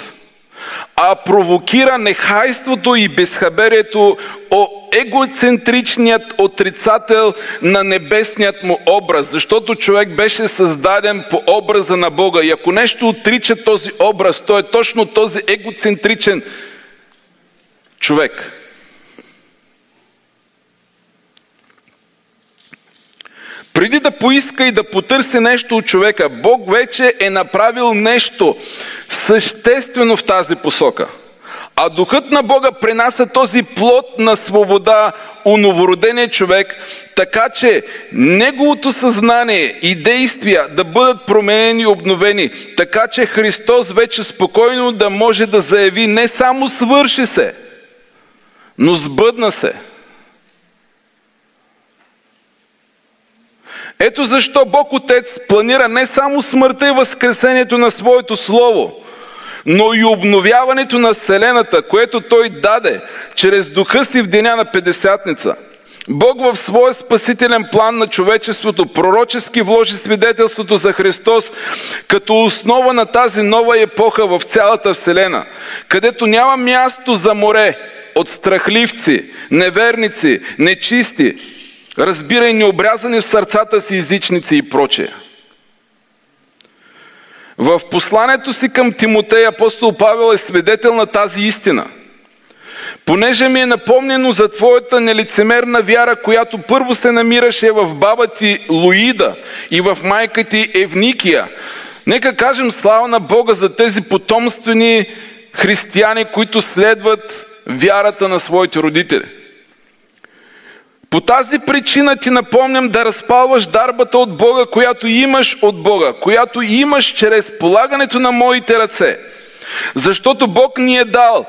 а провокира нехайството и безхаберието о егоцентричният отрицател на небесният му образ, защото човек беше създаден по образа на Бога. И ако нещо отрича този образ, то е точно този егоцентричен човек. Преди да поиска и да потърси нещо от човека, Бог вече е направил нещо съществено в тази посока. А духът на Бога пренася този плод на свобода у новородения човек, така че неговото съзнание и действия да бъдат променени и обновени, така че Христос вече спокойно да може да заяви не само свърши се, но сбъдна се. Ето защо Бог Отец планира не само смъртта и възкресението на Своето Слово, но и обновяването на Вселената, което Той даде чрез духа си в деня на Педесятница. Бог в своя спасителен план на човечеството пророчески вложи свидетелството за Христос като основа на тази нова епоха в цялата Вселена, където няма място за море от страхливци, неверници, нечисти, разбирай необрязани в сърцата си езичници и прочее. В посланието си към Тимотей апостол Павел е свидетел на тази истина. Понеже ми е напомнено за твоята нелицемерна вяра, която първо се намираше в баба ти Луида и в майка ти Евникия. Нека кажем слава на Бога за тези потомствени християни, които следват вярата на своите родители. По тази причина ти напомням да разпалваш дарбата от Бога, която имаш от Бога, която имаш чрез полагането на моите ръце. Защото Бог ни е дал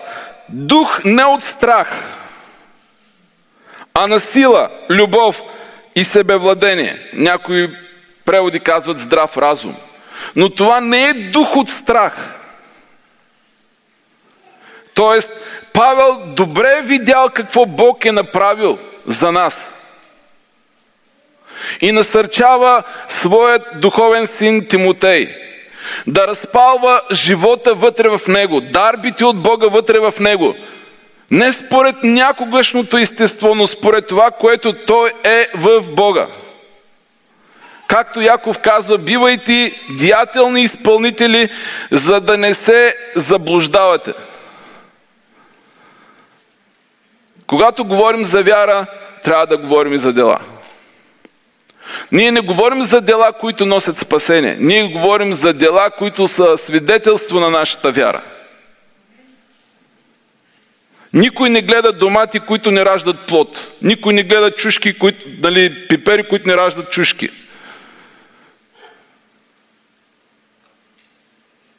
дух не от страх, а на сила, любов и себевладение. Някои преводи казват здрав разум. Но това не е дух от страх. Тоест, Павел добре е видял какво Бог е направил – за нас. И насърчава своят духовен син Тимотей да разпалва живота вътре в него, дарбите от Бога вътре в него. Не според някогашното естество, но според това, което той е в Бога. Както Яков казва, бивайте диятелни изпълнители, за да не се заблуждавате. Когато говорим за вяра, трябва да говорим и за дела. Ние не говорим за дела, които носят спасение. Ние говорим за дела, които са свидетелство на нашата вяра. Никой не гледа домати, които не раждат плод. Никой не гледа чушки, които, нали, пипери, които не раждат чушки.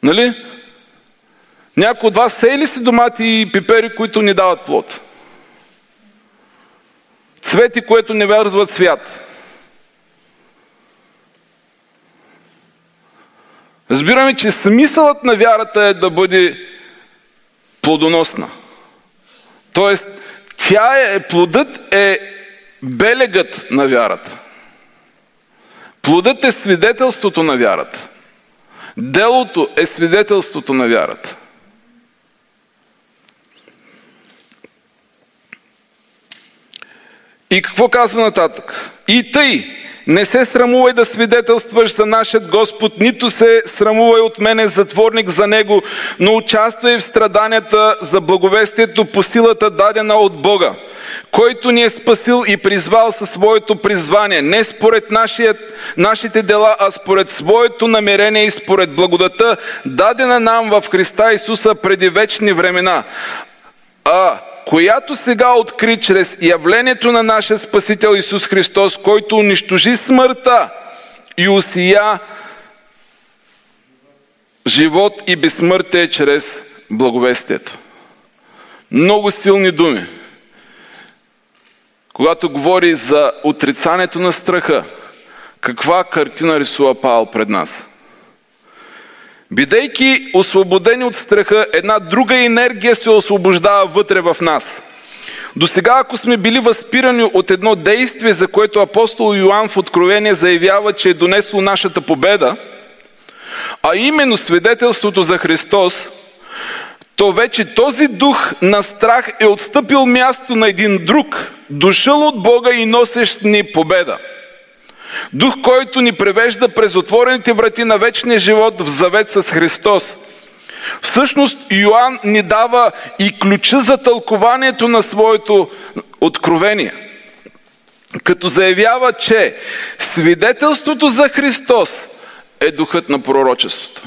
Нали? Някой от вас сеяли ли си домати и пипери, които не дават плод? Цвети, което не вързват свят. Разбираме, че смисълът на вярата е да бъде плодоносна. Тоест, тя е, плодът е белегът на вярата. Плодът е свидетелството на вярата. Делото е свидетелството на вярата. И какво казва нататък? И тъй, не се срамувай да свидетелстваш за нашия Господ, нито се срамувай от мене затворник за Него, но участвай в страданията за благовестието по силата дадена от Бога. който ни е спасил и призвал със своето призвание, не според нашият, нашите дела, а според своето намерение и според благодата, дадена нам в Христа Исуса преди вечни времена, а която сега откри чрез явлението на нашия Спасител Исус Христос, който унищожи смъртта и усия живот и безсмъртие чрез благовестието. Много силни думи. Когато говори за отрицанието на страха, каква картина рисува Павел пред нас? Бидейки освободени от страха, една друга енергия се освобождава вътре в нас. До сега, ако сме били възпирани от едно действие, за което апостол Йоанн в Откровение заявява, че е донесло нашата победа, а именно свидетелството за Христос, то вече този дух на страх е отстъпил място на един друг, дошъл от Бога и носещ ни победа. Дух, който ни превежда през отворените врати на вечния живот в завет с Христос. Всъщност Йоанн ни дава и ключа за тълкованието на своето откровение. Като заявява, че свидетелството за Христос е духът на пророчеството.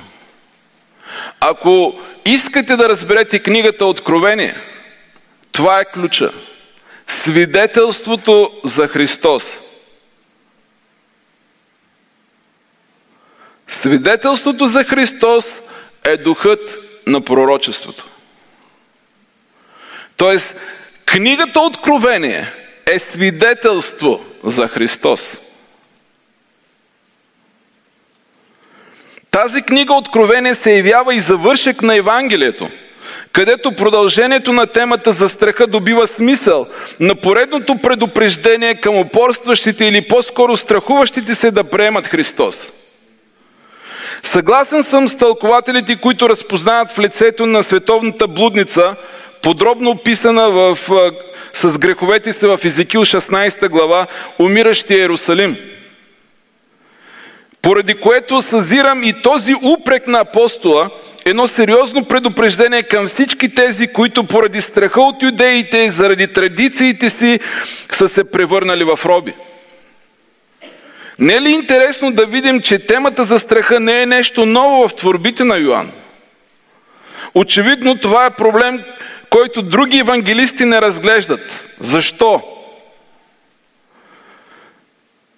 Ако искате да разберете книгата Откровение, това е ключа. Свидетелството за Христос. Свидетелството за Христос е духът на пророчеството. Тоест, книгата Откровение е свидетелство за Христос. Тази книга Откровение се явява и завършек на Евангелието, където продължението на темата за страха добива смисъл на поредното предупреждение към упорстващите или по-скоро страхуващите се да приемат Христос. Съгласен съм с тълкователите, които разпознават в лицето на световната блудница, подробно описана в, с греховете си в Езекил 16 глава, умиращия Иерусалим – поради което съзирам и този упрек на апостола, едно сериозно предупреждение към всички тези, които поради страха от юдеите заради традициите си са се превърнали в роби. Не е ли интересно да видим, че темата за страха не е нещо ново в творбите на Йоанн? Очевидно това е проблем, който други евангелисти не разглеждат. Защо?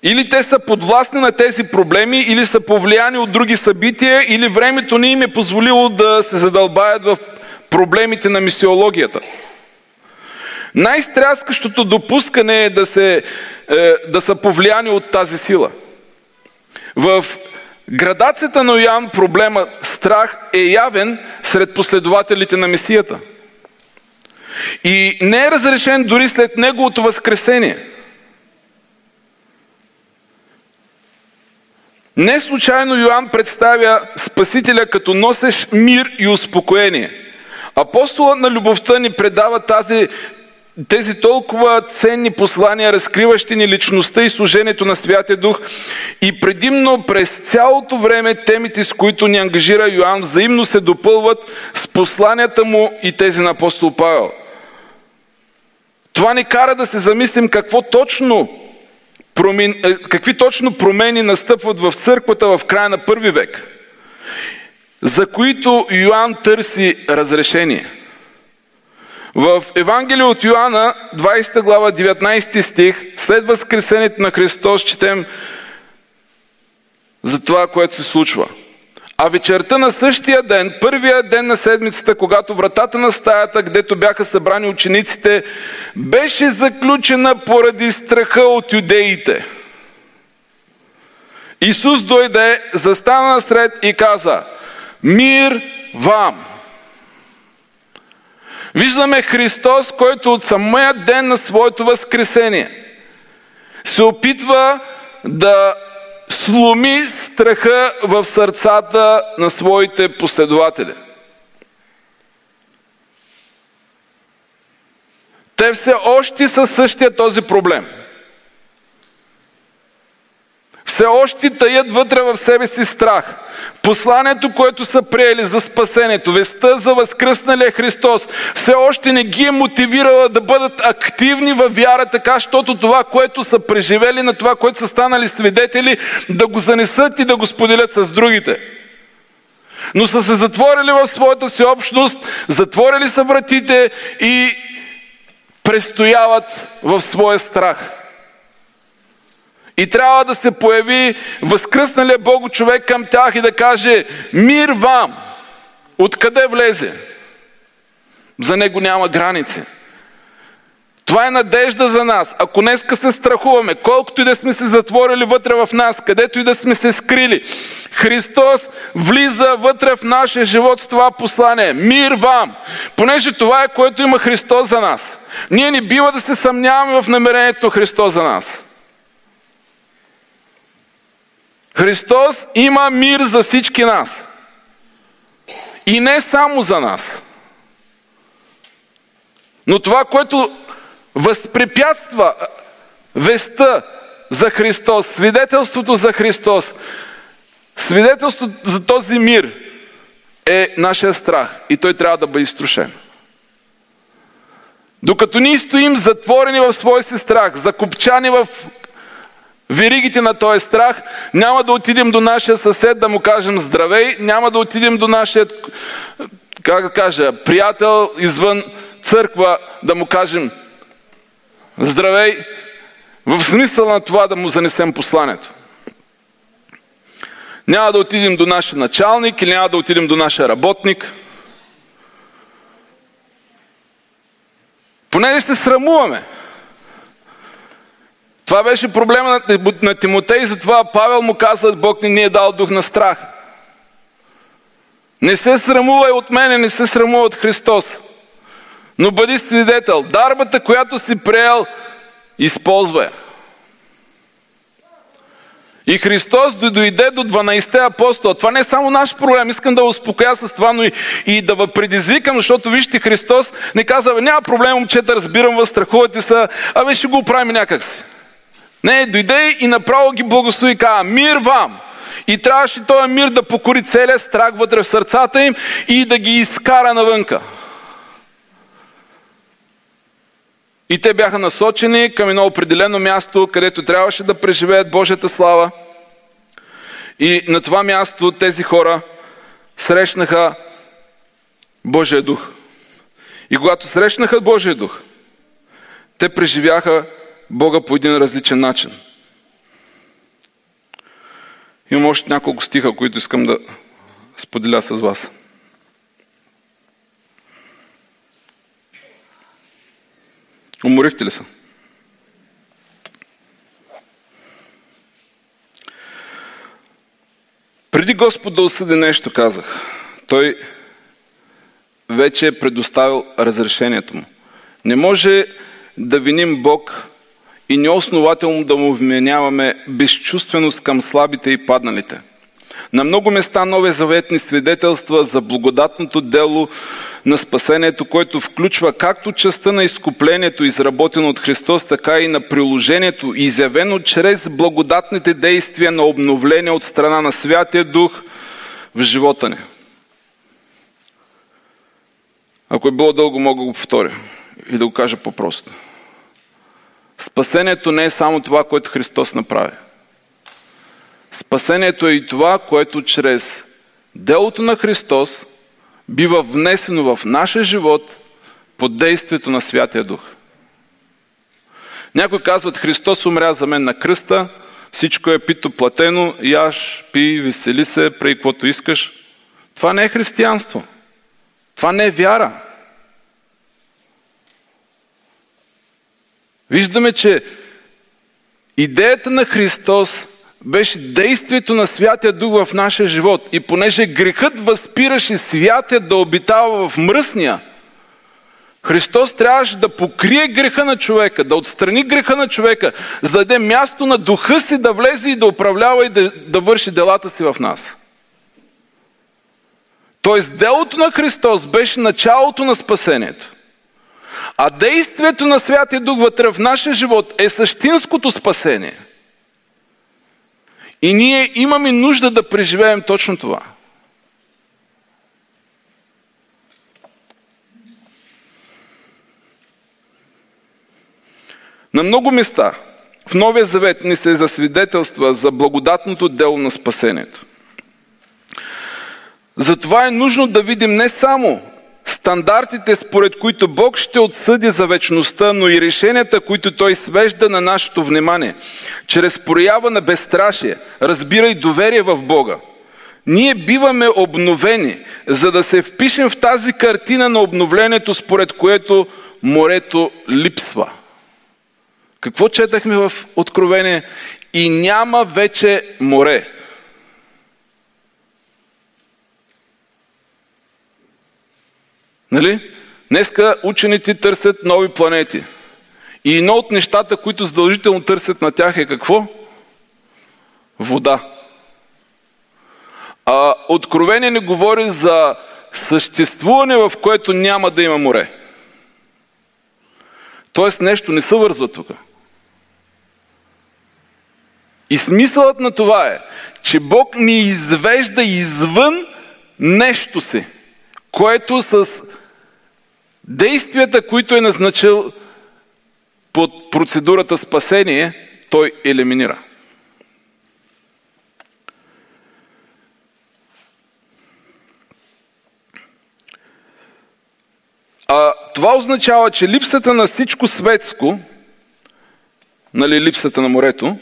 Или те са подвластни на тези проблеми, или са повлияни от други събития, или времето не им е позволило да се задълбаят в проблемите на мисиологията. Най-стряскащото допускане е да, се, е, да са повлияни от тази сила. В градацията на Йоан проблема страх е явен сред последователите на Месията. И не е разрешен дори след неговото възкресение – Не случайно Йоанн представя Спасителя като носеш мир и успокоение. Апостолът на любовта ни предава тази, тези толкова ценни послания, разкриващи ни личността и служението на Святия Дух и предимно през цялото време темите, с които ни ангажира Йоанн, взаимно се допълват с посланията му и тези на апостол Павел. Това ни кара да се замислим какво точно промен... Е, какви точно промени настъпват в църквата в края на първи век, за които Йоанн търси разрешение. В Евангелие от Йоанна, 20 глава, 19 стих, след възкресението на Христос, четем за това, което се случва – а вечерта на същия ден, първия ден на седмицата, когато вратата на стаята, гдето бяха събрани учениците, беше заключена поради страха от юдеите. Исус дойде, застана насред и каза, мир вам! Виждаме Христос, който от самия ден на своето възкресение се опитва да сломи страха в сърцата на своите последователи. Те все още са същия този проблем. Все още таят вътре в себе си страх. Посланието, което са приели за спасението, веста за възкръсналия Христос, все още не ги е мотивирала да бъдат активни във вяра, така, защото това, което са преживели, на това, което са станали свидетели, да го занесат и да го споделят с другите но са се затворили в своята си общност, затворили са вратите и престояват в своя страх. И трябва да се появи възкръсналия Богу човек към тях и да каже мир вам. Откъде влезе? За него няма граници. Това е надежда за нас. Ако днеска се страхуваме, колкото и да сме се затворили вътре в нас, където и да сме се скрили, Христос влиза вътре в нашия живот с това послание. Мир вам! Понеже това е което има Христос за нас. Ние не бива да се съмняваме в намерението на Христос за нас. Христос има мир за всички нас. И не само за нас. Но това, което възпрепятства веста за Христос, свидетелството за Христос, свидетелството за този мир е нашия страх и той трябва да бъде изтрушен. Докато ние стоим затворени в своя си страх, закопчани в веригите на този страх, няма да отидем до нашия съсед да му кажем здравей, няма да отидем до нашия, как да кажа, приятел извън църква да му кажем здравей, в смисъл на това да му занесем посланието. Няма да отидем до нашия началник или няма да отидем до нашия работник. Поне се срамуваме. Това беше проблема на Тимотей, затова Павел му казва, Бог не ни е дал дух на страх. Не се срамувай от мене, не се срамувай от Христос. Но бъди свидетел. Дарбата, която си приел, използвай. И Христос дойде до 12-те апостола. Това не е само наш проблем. Искам да успокоя с това, но и, и да ви предизвикам, защото вижте, Христос не казва, няма проблем, момчета, разбирам, възстрахувате се, абе ще го оправим някакси. Не, дойде и направо ги благослови каза, мир вам! И трябваше този мир да покори целия страх вътре в сърцата им и да ги изкара навънка. И те бяха насочени към едно определено място, където трябваше да преживеят Божията слава. И на това място тези хора срещнаха Божия дух. И когато срещнаха Божия дух, те преживяха Бога по един различен начин. Имам още няколко стиха, които искам да споделя с вас. Уморихте ли се? Преди Господ да осъди нещо, казах. Той вече е предоставил разрешението му. Не може да виним Бог и неоснователно да му вменяваме безчувственост към слабите и падналите. На много места Новия Завет ни свидетелства за благодатното дело на спасението, което включва както частта на изкуплението, изработено от Христос, така и на приложението, изявено чрез благодатните действия на обновление от страна на Святия Дух в живота ни. Ако е било дълго, мога да го повторя и да го кажа по-просто. Спасението не е само това, което Христос направи. Спасението е и това, което чрез делото на Христос бива внесено в нашия живот под действието на Святия Дух. Някои казват, Христос умря за мен на кръста, всичко е пито платено, яш, пи, весели се, прей каквото искаш. Това не е християнство. Това не е вяра. Виждаме, че идеята на Христос беше действието на Святия Дух в нашия живот. И понеже грехът възпираше Святия да обитава в мръсния, Христос трябваше да покрие греха на човека, да отстрани греха на човека, за да даде място на духа си да влезе и да управлява и да, да върши делата си в нас. Тоест, делото на Христос беше началото на спасението. А действието на Святия Дух вътре в нашия живот е същинското спасение – И ние имаме нужда да преживеем точно това. На много места в Новия Завет ни се засвидетелства за благодатното дело на спасението. Затова е нужно да видим не само стандартите, според които Бог ще отсъди за вечността, но и решенията, които Той свежда на нашето внимание, чрез проява на безстрашие, разбира и доверие в Бога. Ние биваме обновени, за да се впишем в тази картина на обновлението, според което морето липсва. Какво четахме в Откровение? И няма вече море. Нали? Днеска учените търсят нови планети. И едно от нещата, които задължително търсят на тях е какво? Вода. А Откровение не говори за съществуване, в което няма да има море. Тоест нещо не се тук. И смисълът на това е, че Бог ни извежда извън нещо си, което с действията, които е назначил под процедурата спасение, той елиминира. А, това означава, че липсата на всичко светско, нали, липсата на морето,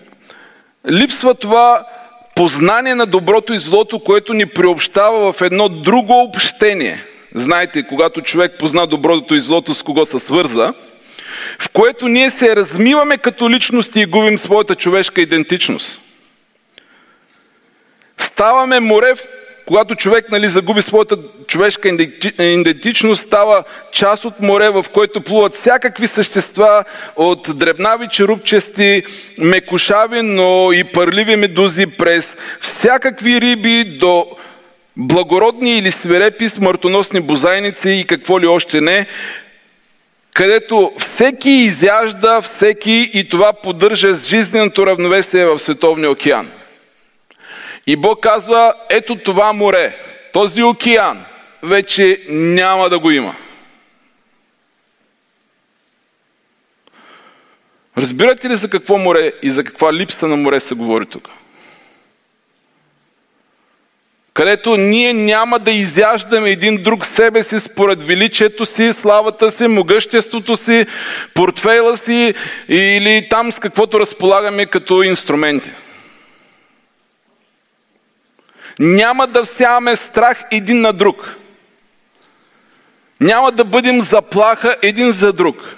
липсва това познание на доброто и злото, което ни приобщава в едно друго общение. Знаете, когато човек позна доброто и злото, с кого се свърза, в което ние се размиваме като личности и губим своята човешка идентичност. Ставаме море, когато човек нали, загуби своята човешка идентичност, става част от море, в което плуват всякакви същества, от дребнави черупчести, мекушави, но и пърливи медузи, през всякакви риби до благородни или свирепи смъртоносни бозайници и какво ли още не, където всеки изяжда всеки и това поддържа с жизненото равновесие в Световния океан. И Бог казва, ето това море, този океан вече няма да го има. Разбирате ли за какво море и за каква липса на море се говори тук? Където ние няма да изяждаме един друг себе си според величието си, славата си, могъществото си, портфейла си или там с каквото разполагаме като инструменти. Няма да всяваме страх един на друг. Няма да бъдем заплаха един за друг.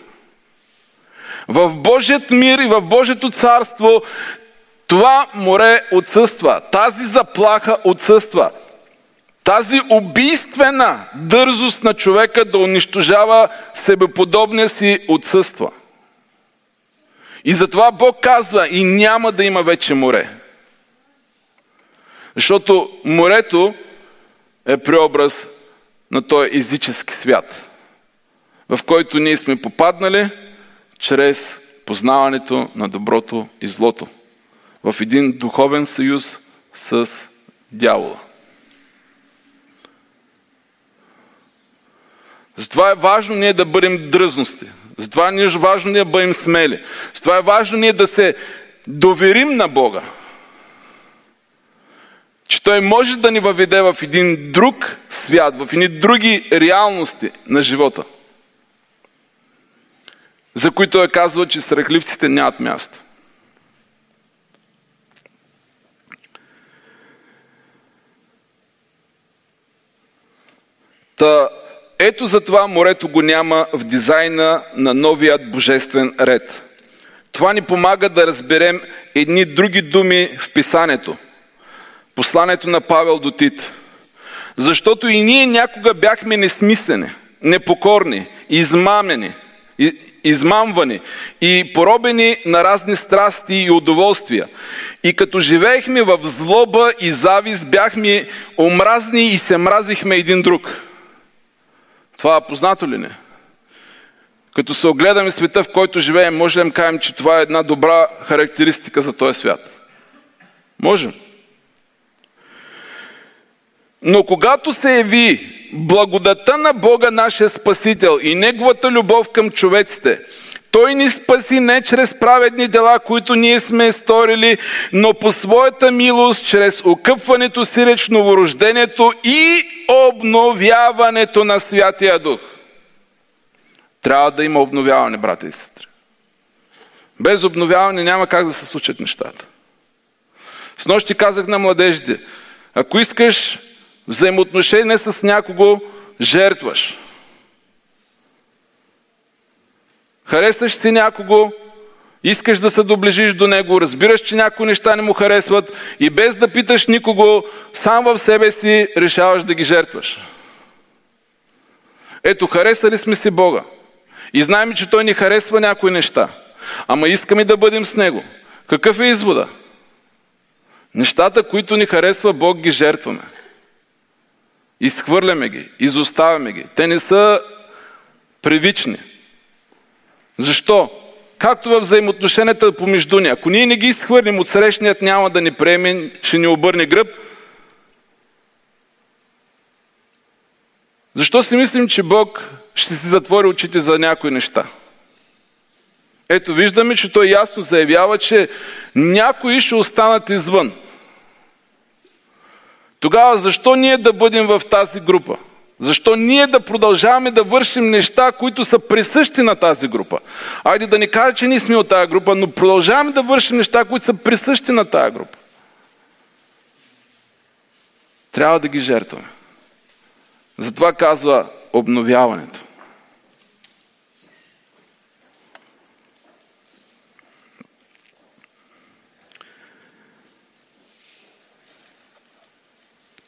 В Божият мир и в Божието царство това море отсъства. Тази заплаха отсъства. Тази убийствена дързост на човека да унищожава себеподобния си отсъства. И затова Бог казва и няма да има вече море. Защото морето е преобраз на този езически свят, в който ние сме попаднали чрез познаването на доброто и злото в един духовен съюз с дявола. Затова е важно ние да бъдем дръзности. Затова е важно ние да бъдем смели. Затова е важно ние да се доверим на Бога че Той може да ни въведе в един друг свят, в едни други реалности на живота, за които е казва, че страхливците нямат място. Та, ето за това морето го няма в дизайна на новият божествен ред. Това ни помага да разберем едни други думи в писанието – Посланието на Павел до Тит. Защото и ние някога бяхме несмислени, непокорни, измамени, измамвани и поробени на разни страсти и удоволствия. И като живеехме в злоба и завист, бяхме омразни и се мразихме един друг. Това познато ли не? Като се огледаме света, в който живеем, може да кажем, че това е една добра характеристика за този свят. Можем. Но когато се яви благодата на Бога, нашия Спасител и Неговата любов към човеците, той ни спаси не чрез праведни дела, които ние сме сторили, но по своята милост, чрез окъпването си реч новорождението и обновяването на Святия Дух. Трябва да има обновяване, брата и сестри. Без обновяване няма как да се случат нещата. С нощи казах на младежите, ако искаш взаимоотношение с някого, жертваш. Харесваш си някого, искаш да се доближиш до него, разбираш, че някои неща не му харесват и без да питаш никого, сам в себе си решаваш да ги жертваш. Ето, харесали сме си Бога. И знаем, че Той ни харесва някои неща. Ама искаме да бъдем с Него. Какъв е извода? Нещата, които ни харесва Бог, ги жертваме. Изхвърляме ги, изоставяме ги. Те не са привични. Защо? Както в взаимоотношенията помежду ни. Ако ние не ги изхвърлим, от срещният няма да ни приеме, ще ни обърне гръб. Защо си мислим, че Бог ще си затвори очите за някои неща? Ето, виждаме, че той ясно заявява, че някои ще останат извън. Тогава защо ние да бъдем в тази група? Защо ние да продължаваме да вършим неща, които са присъщи на тази група? Айде да не кажа, че ние сме от тази група, но продължаваме да вършим неща, които са присъщи на тази група. Трябва да ги жертваме. Затова казва обновяването.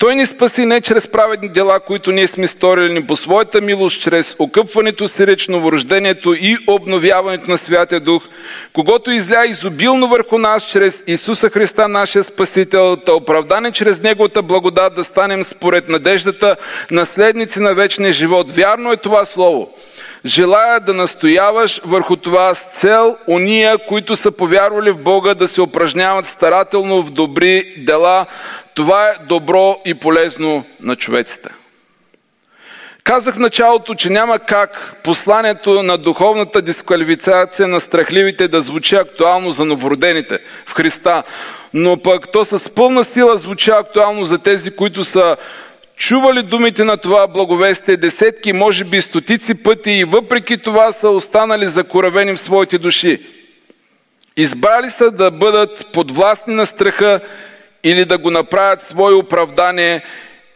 Той ни спаси не чрез праведни дела, които ние сме сторили, но по своята милост, чрез окъпването си реч новорождението и обновяването на Святия Дух, когато изля изобилно върху нас чрез Исуса Христа, нашия Спасител, та оправдане чрез Неговата благодат да станем според надеждата наследници на вечния живот. Вярно е това слово. Желая да настояваш върху това с цел уния, които са повярвали в Бога, да се упражняват старателно в добри дела. Това е добро и полезно на човеците. Казах в началото, че няма как посланието на духовната дисквалификация на страхливите да звучи актуално за новородените в Христа, но пък то с пълна сила звучи актуално за тези, които са чували думите на това благовестие десетки, може би стотици пъти и въпреки това са останали закоравени в своите души. Избрали са да бъдат подвластни на страха или да го направят свое оправдание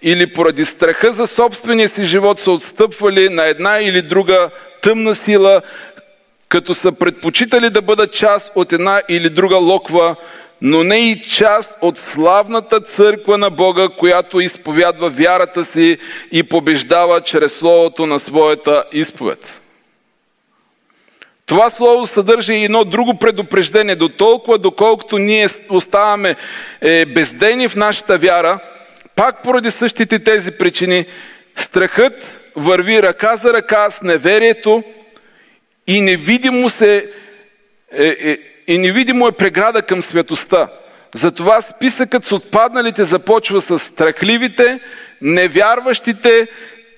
или поради страха за собствения си живот са отстъпвали на една или друга тъмна сила, като са предпочитали да бъдат част от една или друга локва, но не и част от славната църква на Бога, която изповядва вярата си и побеждава чрез словото на своята изповед. Това слово съдържа и едно друго предупреждение. До толкова, доколкото ние оставаме е, бездени в нашата вяра, пак поради същите тези причини, страхът върви ръка за ръка с неверието и невидимо се е, е, и невидимо е преграда към светостта. Затова списъкът с отпадналите започва с страхливите, невярващите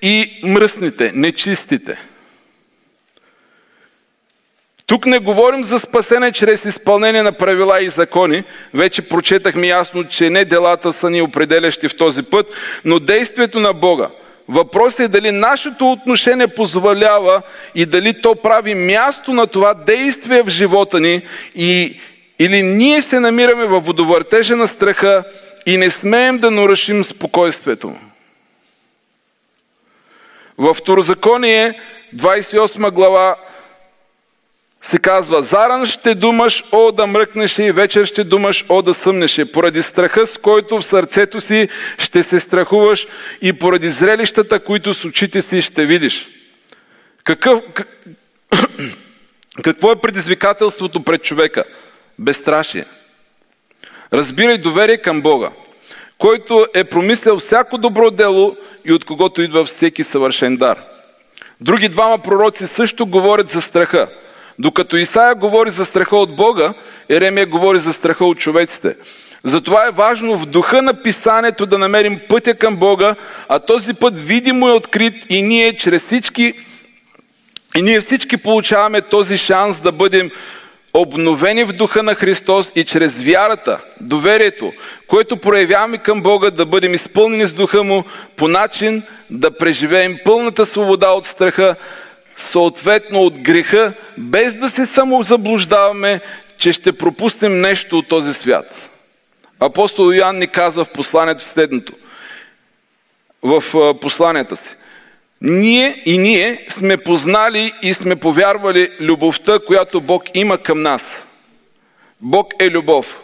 и мръсните, нечистите. Тук не говорим за спасение чрез изпълнение на правила и закони. Вече прочетахме ясно, че не делата са ни определящи в този път, но действието на Бога. Въпросът е дали нашето отношение позволява и дали то прави място на това действие в живота ни и, или ние се намираме във водовъртежа на страха и не смеем да нарушим спокойствието. Във Второзаконие, 28 глава, се казва, заран ще думаш, о да мръкнеше и вечер ще думаш, о да съмнеше, поради страха, с който в сърцето си ще се страхуваш и поради зрелищата, които с очите си ще видиш. Какъв, какво е предизвикателството пред човека? Безстрашие. Разбирай доверие към Бога, който е промислял всяко добро дело и от когото идва всеки съвършен дар. Други двама пророци също говорят за страха Докато Исаия говори за страха от Бога, Еремия говори за страха от човеците. Затова е важно в духа на писанието да намерим пътя към Бога, а този път видимо е открит и ние чрез всички и ние всички получаваме този шанс да бъдем обновени в духа на Христос и чрез вярата, доверието, което проявяваме към Бога, да бъдем изпълнени с духа Му по начин да преживеем пълната свобода от страха, съответно от греха, без да се самозаблуждаваме, че ще пропуснем нещо от този свят. Апостол Йоанн ни казва в посланието следното. В посланията си. Ние и ние сме познали и сме повярвали любовта, която Бог има към нас. Бог е любов.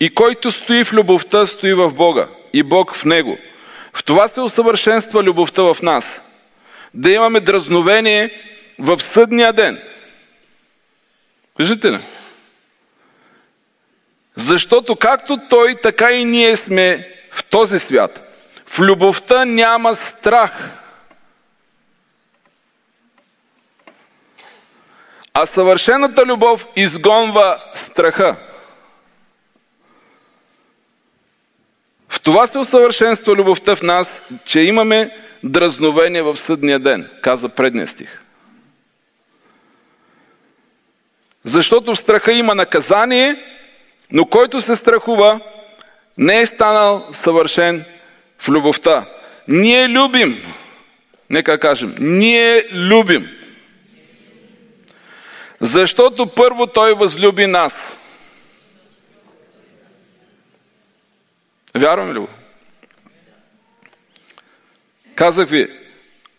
И който стои в любовта, стои в Бога. И Бог в Него. В това се усъвършенства любовта в нас. Да имаме дразновение в съдния ден. Виждате ли? Защото както Той, така и ние сме в този свят. В любовта няма страх. А съвършената любов изгонва страха. В това се усъвършенства любовта в нас, че имаме дразновение в съдния ден, каза предния стих. Защото в страха има наказание, но който се страхува, не е станал съвършен в любовта. Ние любим. Нека кажем, ние любим. Защото първо Той възлюби нас. Вярваме ли го? Казах ви,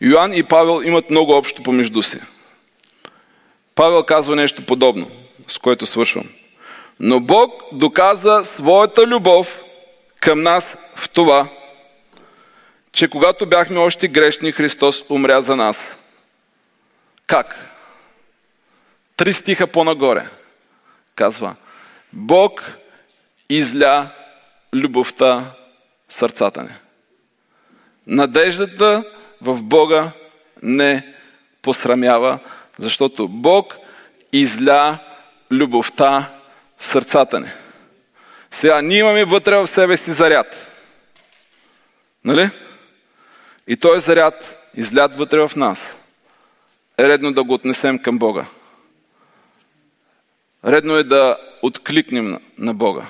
Йоанн и Павел имат много общо помежду си. Павел казва нещо подобно, с което свършвам. Но Бог доказа своята любов към нас в това, че когато бяхме още грешни, Христос умря за нас. Как? Три стиха по-нагоре. Казва, Бог изля любовта в сърцата ни. Надеждата в Бога не посрамява, защото Бог изля любовта в сърцата ни. Сега, ние имаме вътре в себе си заряд. Нали? И този заряд, излят вътре в нас, е редно да го отнесем към Бога. Редно е да откликнем на Бога.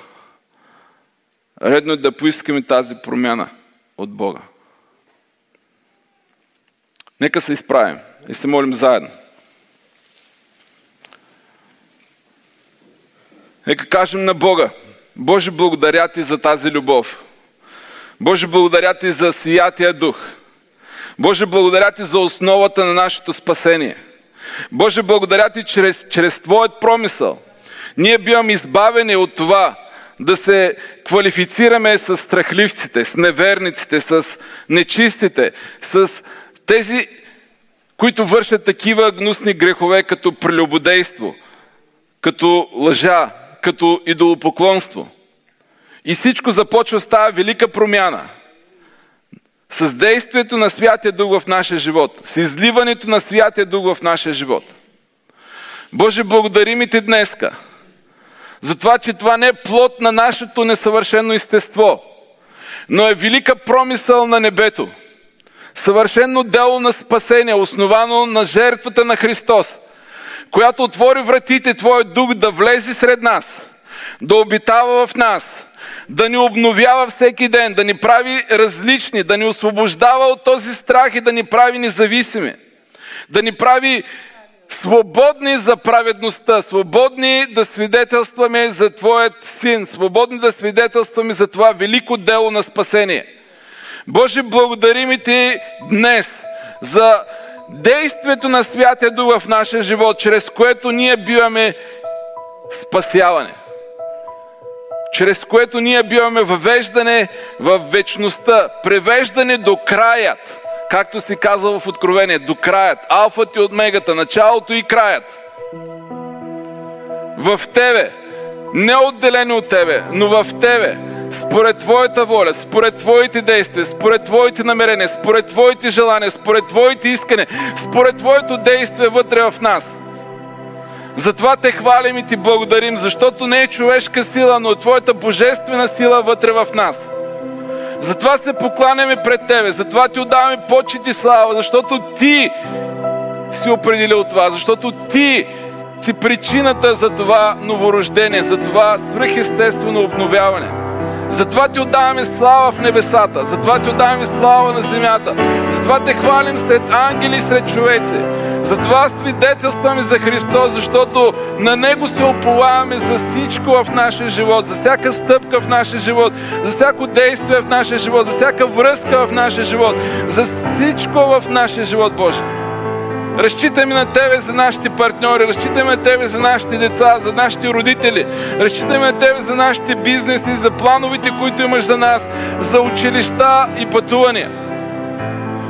Редно е да поискаме тази промяна от Бога. Нека се изправим и се молим заедно. Нека кажем на Бога, Боже, благодаря Ти за тази любов. Боже, благодаря Ти за Святия Дух. Боже, благодаря Ти за основата на нашето спасение. Боже, благодаря Ти чрез, чрез Твоят промисъл. Ние биваме избавени от това да се квалифицираме с страхливците, с неверниците, с нечистите, с тези, които вършат такива гнусни грехове, като прелюбодейство, като лъжа, като идолопоклонство. И всичко започва с тази велика промяна. С действието на Святия Дух в нашия живот. С изливането на Святия Дух в нашия живот. Боже, благодарим и Ти днеска. За това, че това не е плод на нашето несъвършено естество, но е велика промисъл на небето. Съвършено дело на спасение, основано на жертвата на Христос – която отвори вратите Твоят дух да влезе сред нас, да обитава в нас, да ни обновява всеки ден, да ни прави различни, да ни освобождава от този страх и да ни прави независими, да ни прави свободни за праведността, свободни да свидетелстваме за Твоят син, свободни да свидетелстваме за това велико дело на спасение. Боже, благодарим Ти днес за действието на Святия Дух в нашия живот, чрез което ние биваме спасяване. Чрез което ние биваме въвеждане в вечността, превеждане до краят, както си казва в Откровение, до краят, алфът и омегата, началото и краят. В Тебе, не отделени от Тебе, но в Тебе, според Твоята воля, според Твоите действия, според Твоите намерения, според Твоите желания, според Твоите искане, според Твоето действие вътре в нас. Затова те хвалим и ти благодарим, защото не е човешка сила, но е Твоята божествена сила вътре в нас. Затова се покланяме пред Тебе, затова Ти отдаваме почет и слава, защото Ти си определил това, защото Ти си причината за това новорождение, за това свръхестествено обновяване. Затова ти отдаваме слава в небесата, затова ти отдаваме слава на земята, затова те хвалим сред ангели и сред човеци. Затова свидетелстваме за Христос, защото на Него се оповаваме за всичко в нашия живот, за всяка стъпка в нашия живот, за всяко действие в нашия живот, за всяка връзка в нашия живот, за всичко в нашия живот, Боже. Разчитаме на Тебе за нашите партньори, разчитаме на Тебе за нашите деца, за нашите родители, разчитаме на Тебе за нашите бизнеси, за плановете, които имаш за нас, за училища и пътувания.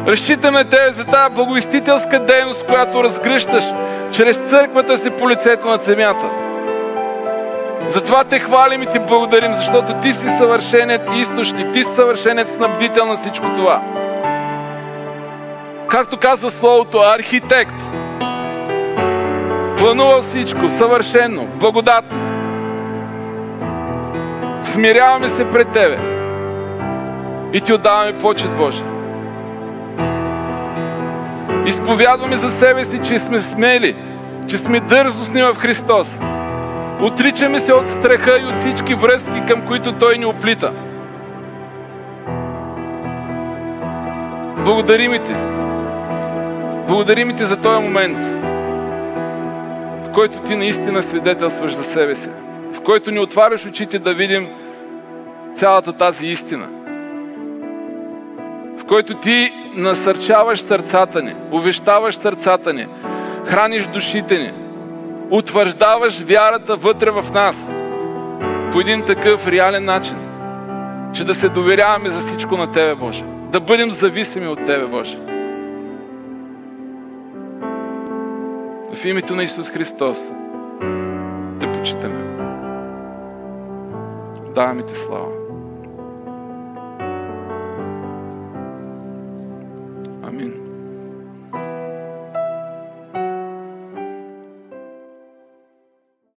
Разчитаме на Тебе за тази благовестителска дейност, която разгръщаш чрез църквата си по лицето на земята. Затова те хвалим и ти благодарим, защото ти си съвършеният източник, ти си съвършеният снабдител на всичко това както казва Словото, архитект. Планува всичко съвършено, благодатно. Смиряваме се пред Тебе и Ти отдаваме почет Боже. Изповядваме за себе си, че сме смели, че сме дързостни в Христос. Отричаме се от страха и от всички връзки, към които Той ни оплита. Благодарим Ти. Благодарим Ти за този момент, в който Ти наистина свидетелстваш за себе си, в който ни отваряш очите да видим цялата тази истина, в който Ти насърчаваш сърцата ни, увещаваш сърцата ни, храниш душите ни, утвърждаваш вярата вътре в нас по един такъв реален начин, че да се доверяваме за всичко на Тебе, Боже. Да бъдем зависими от Тебе, Боже. В името на Исус Христос те почитаме. Даваме ти слава.